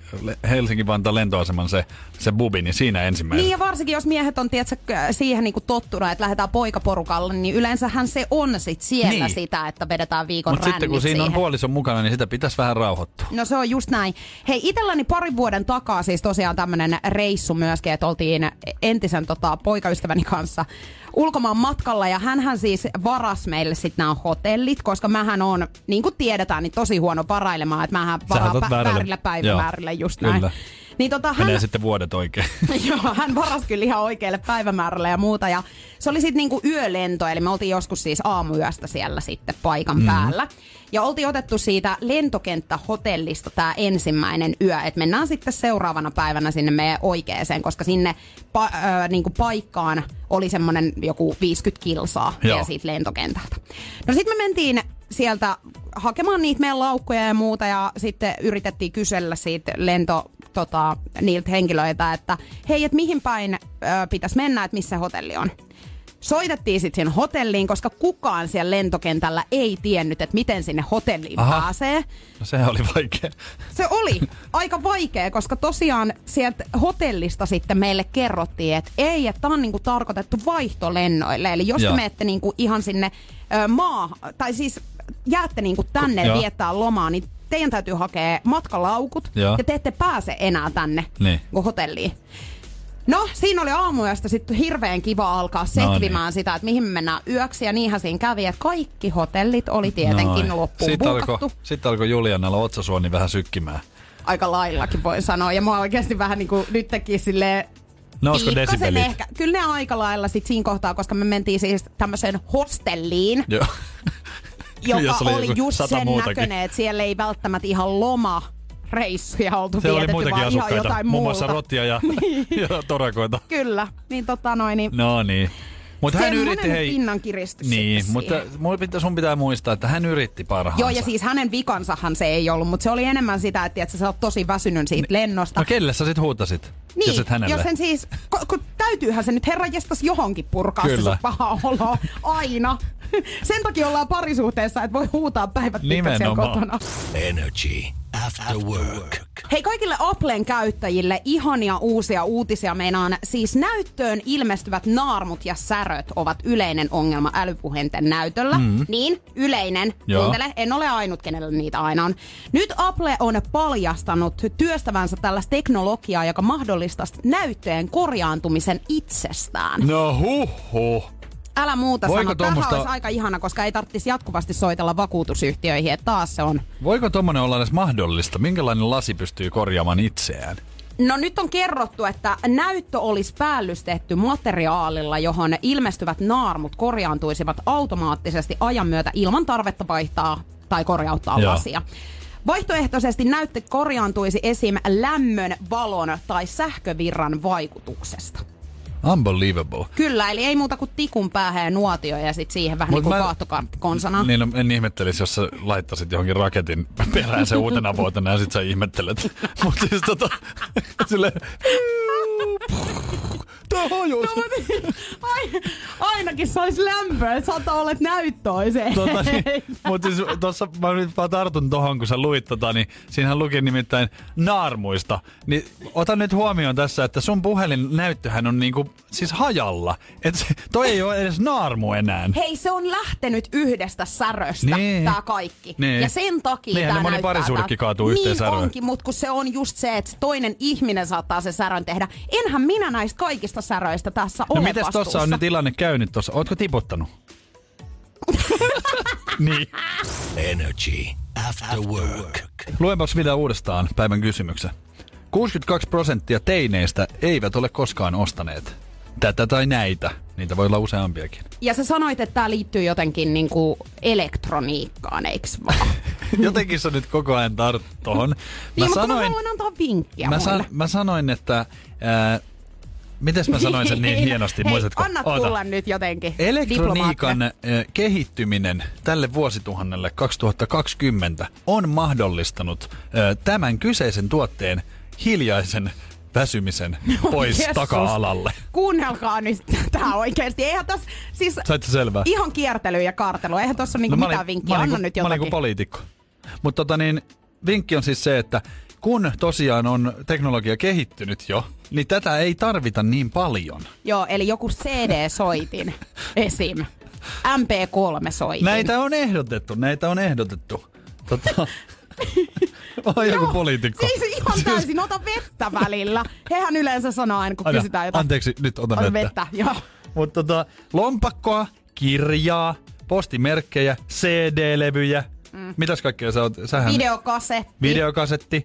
Helsinki-Vantaan lentoaseman se, se bubi, niin siinä ensimmäisenä. Niin ja varsinkin jos miehet on tiedätkö, siihen niinku tottunut, että lähdetään poikaporukalle, niin yleensähän se on sit siellä Niin. sitä, että vedetään viikon Mutta sitten kun siinä on siihen. puolison mukana, niin sitä pitäisi vähän rauhoittua. No se on just näin. Hei, itselläni parin vuoden takaa siis tosiaan tämmönen reissu myöskin, että oltiin entisen tota, poikaystäväni kanssa ulkomaan matkalla ja hän siis varas meille sitten nämä hotellit, koska mähän on, niin kuin tiedetään, niin tosi huono varailemaan, että mähän varaan otat pä- väärille. väärillä päivämäärillä Joo, just kyllä. näin. Niin tota, hän, Menee sitten vuodet oikein. Joo, hän varasi kyllä ihan oikealle päivämäärälle ja muuta. Ja se oli sitten niinku yölento, eli me oltiin joskus siis aamuyöstä siellä sitten paikan mm. päällä. Ja oltiin otettu siitä lentokenttähotellista tämä ensimmäinen yö, että mennään sitten seuraavana päivänä sinne meidän oikeeseen, koska sinne pa- äh, niinku paikkaan oli semmoinen joku 50 kilsaa Joo. vielä siitä lentokentältä. No sitten me mentiin sieltä hakemaan niitä meidän laukkoja ja muuta ja sitten yritettiin kysellä siitä lento tota, niiltä henkilöitä, että hei, että mihin päin ö, pitäisi mennä, että missä hotelli on. Soitettiin sitten sinne hotelliin, koska kukaan siellä lentokentällä ei tiennyt, että miten sinne hotelliin Aha. pääsee. No sehän oli vaikea. Se oli aika vaikea, koska tosiaan sieltä hotellista sitten meille kerrottiin, että ei, että tämä on niinku tarkoitettu vaihtolennoille. Eli jos te menette niinku ihan sinne ö, maa, tai siis jäätte niinku tänne Joo. viettää lomaa, niin teidän täytyy hakea matkalaukut Joo. ja te ette pääse enää tänne Niin. hotelliin. No, siinä oli aamuyöstä sitten hirveän kiva alkaa No setvimään niin. sitä, että mihin me mennään yöksi. Ja niinhän siinä kävi, että kaikki hotellit oli tietenkin Noin. loppuun Sitten alkoi, sitten alkoi Julianalla otsasuoni vähän sykkimään. aika laillakin voi sanoa. Ja mä oikeasti vähän niin kuin nytkin silleen Nousko desibelit? ehkä. Kyllä ne aika lailla sit siinä kohtaa, koska me mentiin siis tämmöiseen hostelliin, Joo. joka oli, oli just sen muutakin. näköinen, että siellä ei välttämättä ihan loma reissuja oltu Siellä oli muitakin vaan ihan asukkaita, muun muassa rottia ja, ja torakoita. Kyllä, niin tota noin, niin No niin. Mutta hän yritti, hei... pinnan kiristys Niin, mutta mun pitää, sun pitää muistaa, että hän yritti parhaansa. Joo, ja siis hänen vikansahan se ei ollut, mutta se oli enemmän sitä, että tiedätkö, sä oot tosi väsynyt siitä lennosta. No kelle sä sit huutasit, Niin, jos et hänelle? jos sen siis, kun, kun täytyyhän se nyt herra jestas johonkin purkaa Kyllä. se sun paha olo aina. Sen takia ollaan parisuhteessa, että voi huutaa päivät Nimenomaan. kotona. Energy After Work. Hei kaikille Applen käyttäjille ihania uusia uutisia meinaan. Siis näyttöön ilmestyvät naarmut ja säröt ovat yleinen ongelma älypuhelinten näytöllä. Mm. Niin, yleinen. Joo. Kuuntele, en ole ainut, kenellä niitä aina on. Nyt Apple on paljastanut työstävänsä tällaista teknologiaa, joka mahdollistaa näyttöjen korjaantumisen itsestään. No huh huh. Älä muuta Voiko sano. Tommosta- olisi aika ihana, koska ei tarvitsisi jatkuvasti soitella vakuutusyhtiöihin, että taas se on Voiko tommonen olla edes mahdollista? Minkälainen lasi pystyy korjaamaan itseään? No nyt on kerrottu, että näyttö olisi päällystetty materiaalilla, johon ilmestyvät naarmut korjaantuisivat automaattisesti ajan myötä ilman tarvetta vaihtaa tai korjauttaa Joo. lasia. Vaihtoehtoisesti näyttö korjaantuisi esim. lämmön, valon tai sähkövirran vaikutuksesta. Unbelievable. Kyllä, eli ei muuta kuin tikun päähän ja nuotio ja sitten siihen vähän Mut niin kuin kaatokonsana. Niin, no, en ihmettelisi, jos sä laittaisit johonkin raketin perään sen uutena vuotena ja sit sä ihmettelet. Mutta siis tota, sille... Tää hajosi. Ai, ainakin se olisi lämpöä, että saattaa olla, että näyttö olisi Tota, niin, mutta siis tossa mä nyt vaan tartun tohon, kun sä luit tota, niin siinähän luki nimittäin naarmuista. Niin ota nyt huomioon tässä, että sun puhelin näyttöhän on niinku siis hajalla. Et se, toi ei ole edes naarmu enää. Hei, se on lähtenyt yhdestä säröstä, Niin. tää kaikki. Niin. Ja sen takia Niinhän tää ne moni tää- kaatuu yhteen niin säröön. onkin, mutta kun se on just se, että toinen ihminen saattaa sen särön tehdä. Enhän minä näistä kaikista säröistä tässä No ole mites tossa on nyt tilanne käynyt tossa? Ootko tiputtanut? niin. Energy. After Work. Luenpas vielä uudestaan päivän kysymyksen. 62 prosenttia teineistä eivät ole koskaan ostaneet tätä tai näitä. Niitä voi olla useampiakin. Ja sä sanoit, että tämä liittyy jotenkin niinku elektroniikkaan, eiks vaan? Jotenkin sä nyt koko ajan tart tohon. Mä niin, sanoin, mä antaa vinkkiä mä, san, mä sanoin, että... Ää, mites mä sanoin sen niin hienosti, Hei, muistatko? anna Oota. tulla nyt jotenkin. Elektroniikan eh, kehittyminen tälle vuosituhannelle 2020 on mahdollistanut eh, tämän kyseisen tuotteen hiljaisen väsymisen pois Jessus. taka-alalle. Kuunnelkaa nyt tää oikeesti. Eihän tässä, siis Sait sä selvää? ihan kiertely ja kartelu. Eihän tossa niinku mä mitään vinkkiä. mä Anna nyt Mä jotakin. poliitikko. Mutta tota niin, vinkki on siis se, että kun tosiaan on teknologia kehittynyt jo, niin tätä ei tarvita niin paljon. Joo, eli joku CD-soitin esim. MP3-soitin. Näitä on ehdotettu, näitä on ehdotettu. Tota, on joku poliitikko. Siis ihan täysin, ota vettä välillä. Hehän yleensä sanoo aina, kun Aina, kysytään jotain. Anteeksi, nyt otan Ota vettä. vettä, joo. Mutta tota, lompakkoa, kirjaa, postimerkkejä, CD-levyjä. Mm. Mitäs kaikkea sä oot? Sähän Videokasetti. videokasetti.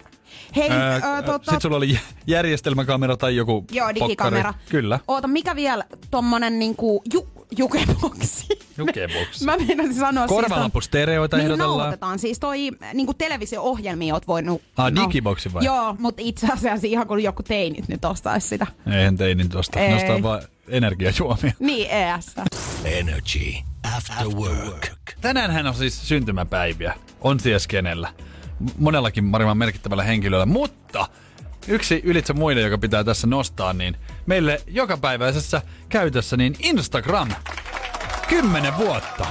Hei, Ää, ö, tota, Sitten sulla oli järjestelmäkamera tai joku Joo, digikamera. pokkari. Kyllä. Oota, mikä vielä tommonen niinku ju, jukeboksi? Jukebox. Mä meinasin sanoa Korvalappustereoita siis ton, ehdotellaan. Niin nauhoitetaan. Siis toi niinku televisio-ohjelmia oot voinut... Ah, digiboksi vai? Joo, mutta itse asiassa ihan kun joku teinit nyt ostais sitä. Eihän teinin tuosta. Ei. Nostaa vaan energiajuomia. Niin, ES. Energy. After Work. Tänäänhän on siis syntymäpäiviä. On ties kenellä. Monellakin varmaan merkittävällä henkilöllä. Mutta yksi ylitse muiden, joka pitää tässä nostaa, niin meille jokapäiväisessä käytössä, niin Instagram. Kymmenen vuotta.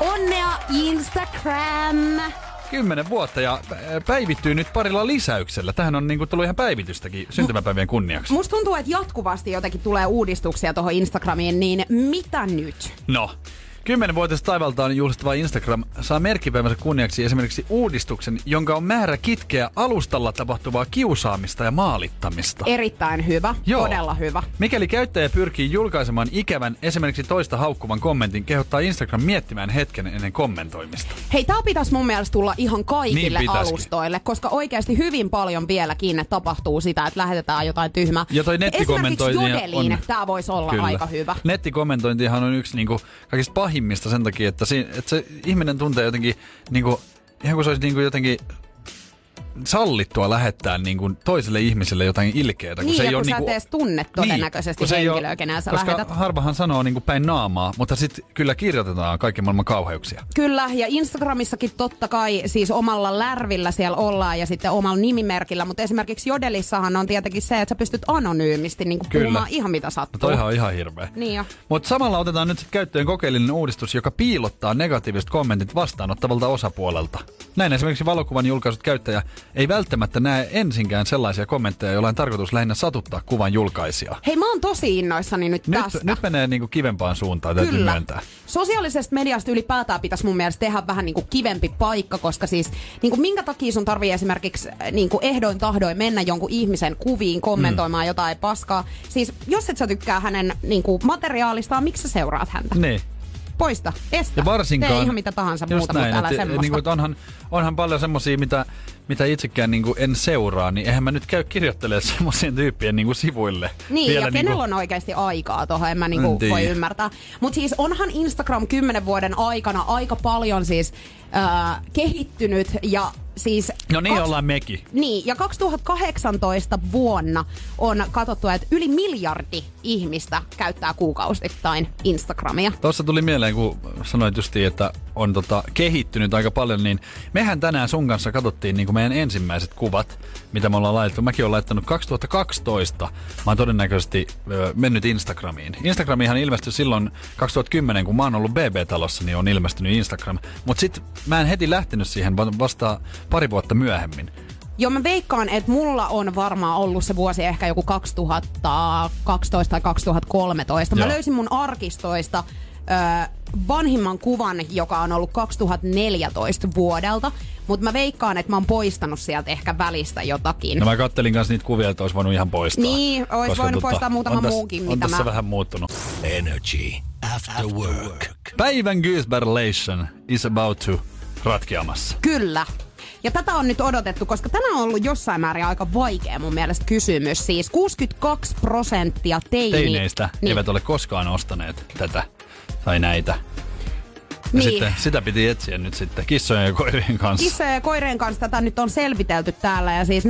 Onnea Instagram! Kymmenen vuotta ja pä- päivittyy nyt parilla lisäyksellä. Tähän on niinku tullut ihan päivitystäkin syntymäpäivien kunniaksi. Musta tuntuu, että jatkuvasti jotenkin tulee uudistuksia tuohon Instagramiin, niin mitä nyt? No, Kymmenenvuotias taivaltaan juhlistava Instagram saa merkkipäivänsä kunniaksi esimerkiksi uudistuksen, jonka on määrä kitkeä alustalla tapahtuvaa kiusaamista ja maalittamista. Erittäin hyvä, Joo. todella hyvä. Mikäli käyttäjä pyrkii julkaisemaan ikävän, esimerkiksi toista haukkuvan kommentin, kehottaa Instagram miettimään hetken ennen kommentoimista. Hei, tää pitäisi mun mielestä tulla ihan kaikille Niin pitäisikin. alustoille, koska oikeasti hyvin paljon vieläkin tapahtuu sitä, että lähetetään jotain tyhmää. Ja toi nettikommentointi Esimerkiksi Jodeliin on- tää voisi olla Kyllä. aika hyvä. Nettikommentointihan on yksi niinku kaikista pahimmista sen takia, että, si, että se ihminen tuntee jotenkin, niinku, ihan kuin se olisi niinku jotenkin sallittua lähettää niinku toiselle ihmiselle jotain ilkeää. Niin, se ja ei kun ole sä niinku, et edes tunne todennäköisesti kun se ei henkilöä, ole- kenellä sä koska lähetät. harvahan sanoo niinku päin naamaa, mutta sitten kyllä kirjoitetaan kaiken maailman kauheuksia. Kyllä, ja Instagramissakin totta kai siis omalla lärvillä siellä ollaan ja sitten omalla nimimerkillä, mutta esimerkiksi Jodelissahan on tietenkin se, että sä pystyt anonyymisti niin Kyllä. puhumaan ihan mitä sattuu. Toihan on ihan hirveä. Niin. Mutta samalla otetaan nyt sit käyttöön kokeellinen uudistus, joka piilottaa negatiiviset kommentit vastaanottavalta osapuolelta. Näin esimerkiksi valokuvan julkaisut käyttäjä ei välttämättä näe ensinkään sellaisia kommentteja, joilla on tarkoitus lähinnä satuttaa kuvan julkaisijaa. Hei, mä oon tosi innoissani nyt, Nyt, tästä. nyt menee niinku kivempaan suuntaan, täytyy Kyllä. myöntää. Sosiaalisesta mediasta ylipäätään pitäisi mun mielestä tehdä vähän niinku kivempi paikka, koska siis niinku minkä takia sun tarvii esimerkiksi äh, niinku ehdoin tahdoin mennä jonkun ihmisen kuviin kommentoimaan mm. jotain paskaa. Siis jos et sä tykkää hänen niinku materiaalistaan, miksi sä seuraat häntä? Niin. Poista, estä, Ja varsinkaan... tee ihan mitä tahansa muuta, näin, mutta älä että, semmoista. niin kuin, onhan, onhan paljon semmosia, mitä, mitä itsekään niin kuin en seuraa, niin eihän mä nyt käy kirjoittelemaan semmoisien tyyppien niin kuin sivuille. Niin, Vielä ja niin kenellä kuin, on oikeasti aikaa tuohon, en mä En niinku tiedä. voi ymmärtää. Mutta siis onhan Instagram kymmenen vuoden aikana aika paljon siis äh, kehittynyt ja siis... No niin kaks- ollaan mekin. Niin, ja 2018 vuonna on katsottu, että yli miljardi ihmistä käyttää kuukausittain Instagramia. Tuossa tuli mieleen, kun sanoit justiin, että on tota, kehittynyt aika paljon, niin mehän tänään sun kanssa katsottiin niin kuin meidän ensimmäiset kuvat, mitä me ollaan laitettu. Mäkin olen laittanut 2012. Mä oon todennäköisesti ö, mennyt Instagramiin. Instagramihan ilmestyi silloin 2010, kun mä oon ollut BB-talossa, niin on ilmestynyt Instagram. Mutta sitten mä en heti lähtenyt siihen va- vasta pari vuotta myöhemmin. Joo, mä veikkaan, että mulla on varmaan ollut se vuosi ehkä joku 2012 tai 2013. Mä Joo. löysin mun arkistoista ö, vanhimman kuvan, joka on ollut 2014 vuodelta, mutta mä veikkaan, että mä oon poistanut sieltä ehkä välistä jotakin. No mä kattelin kanssa niitä kuvia, että olisi voinut ihan poistaa. Niin, ois voinut poistaa muutama on tässä- muukin, on mitä tässä mä- vähän muuttunut. Energy After Work. Päivän Goosebär is about to ratkeamassa. Kyllä. Ja tätä on nyt odotettu, koska tänään on ollut jossain määrin aika vaikea mun mielestä kysymys. Siis 62 prosenttia teini... Teineistä niin, eivät ole koskaan ostaneet tätä tai näitä. Ja Niin. sitten sitä piti etsiä nyt sitten kissojen ja koirien kanssa. Kissojen ja koireen kanssa tätä nyt on selvitelty täällä ja siis 050501719.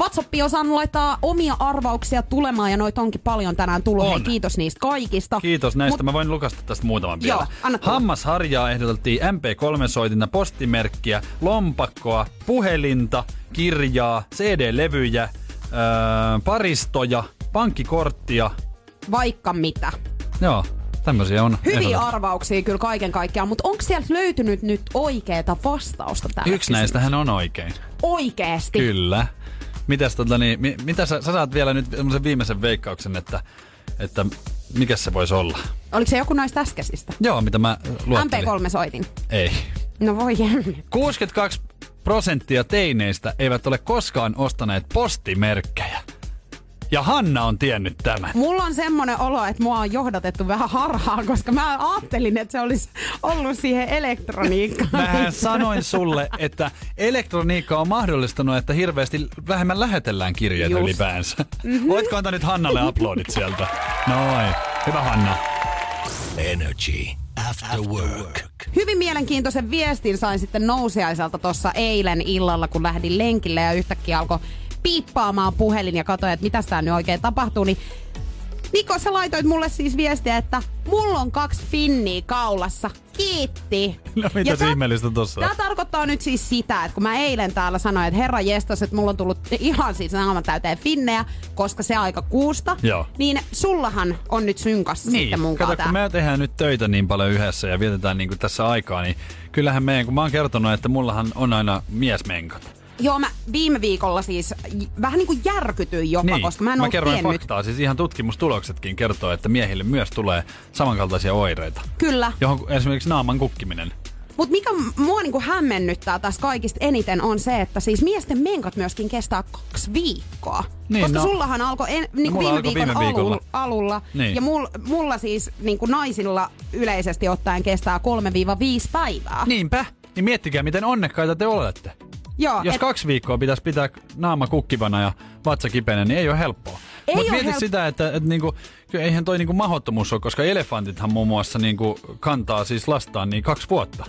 WhatsAppi on saanut laittaa omia arvauksia tulemaan ja noita onkin paljon tänään tullut. On. Hei, kiitos niistä kaikista. Kiitos näistä. Mut- Mä voin lukasta tästä muutaman vielä. Joo, anna tulla. Hammasharjaa ehdoteltiin MP3-soitinta, postimerkkiä, lompakkoa, puhelinta, kirjaa, CD-levyjä, öö, paristoja, pankkikorttia. Vaikka mitä. Joo, tämmöisiä on. Hyviä ehdotettu. arvauksia kyllä kaiken kaikkiaan, mutta onko sieltä löytynyt nyt oikeeta vastausta tähän Yksi näistähän on oikein. Oikeesti. Kyllä. Mitäs tota niin, mi, mitä sä, sä saat vielä nyt semmoisen viimeisen veikkauksen, että, että mikä se voisi olla? Oliko se joku näistä äskeisistä? Joo, mitä mä luettelin. MP3 soitin. Ei. No voi jemmi. 62 prosenttia teineistä eivät ole koskaan ostaneet postimerkkejä. Ja Hanna on tiennyt tämän. Mulla on semmonen olo, että mua on johdatettu vähän harhaan, koska mä ajattelin, että se olisi ollut siihen elektroniikkaan. Mähän sanoin sulle, että elektroniikka on mahdollistanut, että hirveästi vähemmän lähetellään kirjeitä Just. ylipäänsä. Mm-hmm. Voitko antaa nyt Hannalle uploadit sieltä? Noin. Hyvä Hanna. Energy After Work. Hyvin mielenkiintoisen viestin sain sitten nousiaiselta tuossa eilen illalla, kun lähdin lenkille ja yhtäkkiä alkoi piippaamaan puhelin ja katsoin, että mitä tää nyt oikein tapahtuu, niin Niko, sä laitoit mulle siis viestiä, että mulla on kaksi finniä kaulassa. Kiitti. No mitäs Ja ihmeellistä tossa? Tämä tarkoittaa nyt siis sitä, että kun mä eilen täällä sanoin, että herra jestas, että mulla on tullut ihan siis naaman täyteen finnejä, koska se aika kuusta, Joo. niin sullahan on nyt synkassa sitten mun Kato, kun me tehdään nyt töitä niin paljon yhdessä ja vietetään niin tässä aikaa, niin kyllähän meidän, kun mä oon kertonut, että mullahan on aina miesmenkat. Joo, mä viime viikolla siis vähän niin kuin järkytyin jopa, Niin, koska mä en mä kerroin tiennyt. faktaa. Siis ihan tutkimustuloksetkin kertoo, että miehille myös tulee samankaltaisia oireita. Kyllä. Johon esimerkiksi naaman kukkiminen. Mutta mikä mua niinku hämmennyttää tässä kaikista eniten on se, että siis miesten menkat myöskin kestää kaksi viikkoa. Niin, Koska no- sullahan alkoi en, niinku mulla viime, alkoi viikon viime viikolla. Alulla, alulla. Niin. Ja mul, mulla siis niinku naisilla yleisesti ottaen kestää 3-5 päivää. Niinpä. Niin miettikää, miten onnekkaita te olette. Joo, Jos et- kaksi viikkoa pitäisi pitää naama kukkivana ja vatsa kipeänä, niin ei ole helppoa. Mutta mieti help- sitä, että, että niinku, kyllä eihän toi niinku mahottomuus ole, koska elefantithan muun muassa niinku kantaa siis lastaan niin kaksi vuotta.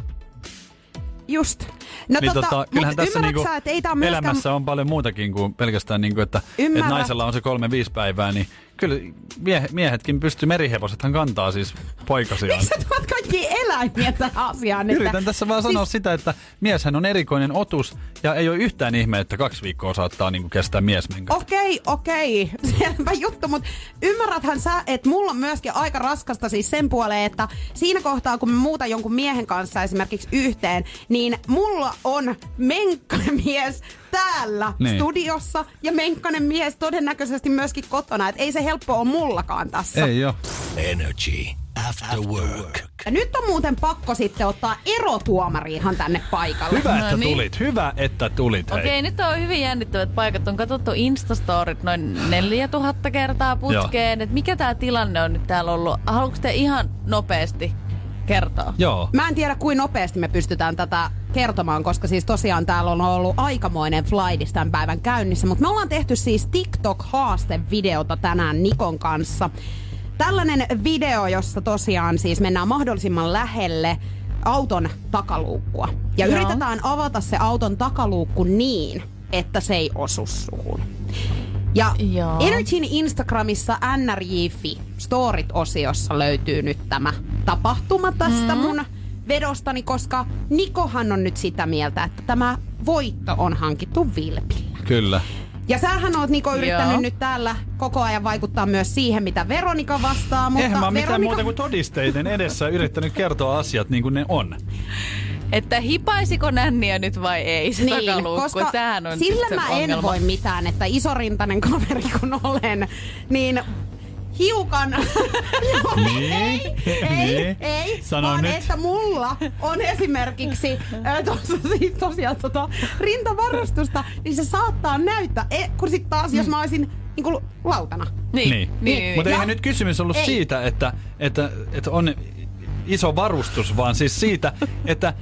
Just. No niin tota, tota, kyllähän tässä niinku sä, että ei tää myöskään... elämässä on paljon muutakin kuin pelkästään, niinku, että, että naisella on se kolme viisi päivää, niin kyllä mie- miehetkin pystyy, merihevosethan kantaa siis poikasiaan. Sä tuot kaikki eläimiä tähän asiaan. Että, Yritän tässä vaan sanoa siis... sitä, että mieshän on erikoinen otus ja ei ole yhtään ihme, että kaksi viikkoa saattaa niin kestää miesmenkä. Okei, okei. Selvä juttu, mutta ymmärräthän sä, että mulla on myöskin aika raskasta siis sen puoleen, että siinä kohtaa, kun me muuta jonkun miehen kanssa esimerkiksi yhteen, niin mulla on menkkanen mies täällä niin. studiossa ja menkkanen mies todennäköisesti myöskin kotona. Et ei se helppo ole mullakaan tässä. Ei jo. Energy After Work. Ja nyt on muuten pakko sitten ottaa erotuomari ihan tänne paikalle. Hyvä, että No niin. tulit. Hyvä, että tulit. Hei. Okei, nyt on hyvin jännittävät paikat. On katsottu Instastorit noin 4000 kertaa putkeen. Et mikä tämä tilanne on nyt täällä ollut? Haluatko te ihan nopeasti kertoa? Joo. Mä en tiedä, kuinka nopeasti me pystytään tätä kertomaan, koska siis tosiaan täällä on ollut aikamoinen flightis tämän päivän käynnissä. Mutta me ollaan tehty siis TikTok-haastevideota tänään Nikon kanssa. Tällainen video, jossa tosiaan siis mennään mahdollisimman lähelle auton takaluukkua. Ja Joo. yritetään avata se auton takaluukku niin, että se ei osu suhun. Ja Joo. Energyn Instagramissa NRJ.fi Storit-osiossa löytyy nyt tämä tapahtuma tästä mm. mun vedostani, koska Nikohan on nyt sitä mieltä, että tämä voitto on hankittu vilpillä. Kyllä. Ja sähän oot Niko yrittänyt Joo. nyt täällä koko ajan vaikuttaa myös siihen, mitä Veronika vastaa, mutta Eihän mä mitään Veronika... muuta kuin todisteiden edessä yrittänyt kertoa asiat niin kuin ne on. Että hipaisiko nänniä nyt vai ei se Niin, takaluukku? koska Tämähän on sillä mä ongelma. en voi mitään, että isorintainen kaveri kun olen, niin hiukan... Niin, ei, ei, niin. ei, Sano vaan nyt. että mulla on esimerkiksi tuossa siis tosiaan tota, rintavarustusta, niin se saattaa näyttää, e, kun sit taas jos mä olisin niin kuin lautana. Niin, Niin. niin. niin, Mutta eihän nyt kysymys ollut Ei. siitä, että, että, että on iso varustus, vaan siis siitä, että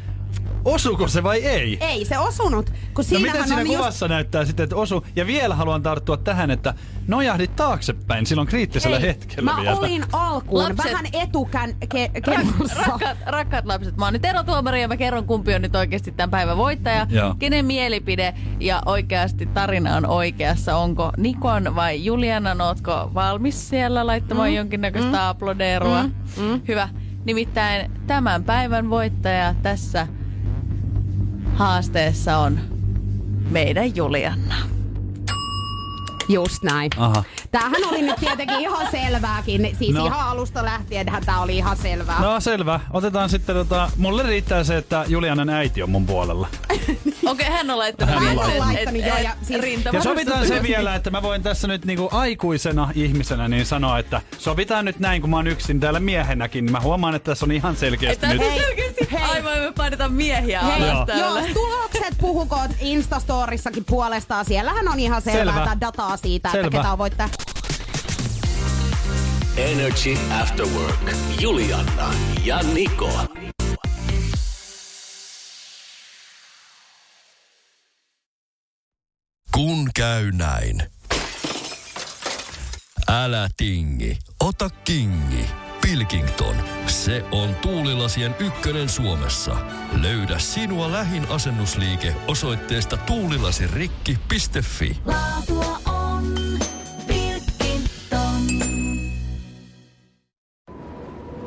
osuuko se vai ei. Ei se osunut, kun No miten siinä on just kuvassa näyttää sitten, että osu? Ja vielä haluan tarttua tähän, että nojahdit taaksepäin silloin kriittisellä Ei, hetkellä mä vielä. olin alkuun Lapset- vähän etukän ke, Rak- kennossa. rakkaat, rakkaat lapset, mä oon nyt erotuomari ja mä kerron kumpi on nyt oikeasti tämän päivän voittaja. Joo. Kenen mielipide ja oikeasti tarina on oikeassa. Onko Nikon vai Julianan, ootko valmis siellä laittamaan mm. jonkinnäköistä mm. aplodeerua? Mm. Mm. Hyvä. Nimittäin tämän päivän voittaja tässä haasteessa on meidän Julianna. Just näin. Aha. Tämähän oli nyt tietenkin ihan selvääkin. Siis No. ihan alusta lähtien tämä oli ihan selvää. No selvä. Otetaan sitten tota, mulle riittää se, että Julianan äiti on mun puolella. Okei, hän on laittanut Hän on laittanut, et- joo, et- ja siis- Ja sovitaan se vielä, että mä voin tässä nyt niinku aikuisena ihmisenä niin sanoa, että sovitaan nyt näin, kun mä oon yksin täällä miehenäkin, niin mä huomaan, että tässä on ihan selkeästi Että nyt. selkeästi, Hei. aivan me painetaan miehiä Hei, alas Joo. tulokset puhukoot Instastorissakin puolestaan, siellähän on ihan selvää Selvä. Selvä. dataa siitä, Selvä. että ketä on voittaa. Energy After Work. Juliana ja Niko. Kun käy näin. Älä tingi, ota kingi. Pilkington, se on tuulilasien ykkönen Suomessa. Löydä sinua lähin asennusliike osoitteesta tuulilasirikki.fi. Laatua on Pilkington.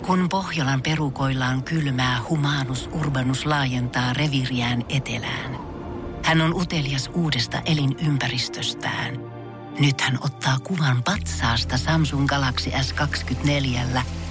Kun Pohjolan perukoillaan kylmää, humanus urbanus laajentaa reviriään etelään. Hän on utelias uudesta elinympäristöstään. Nyt hän ottaa kuvan patsaasta Samsung Galaxy S24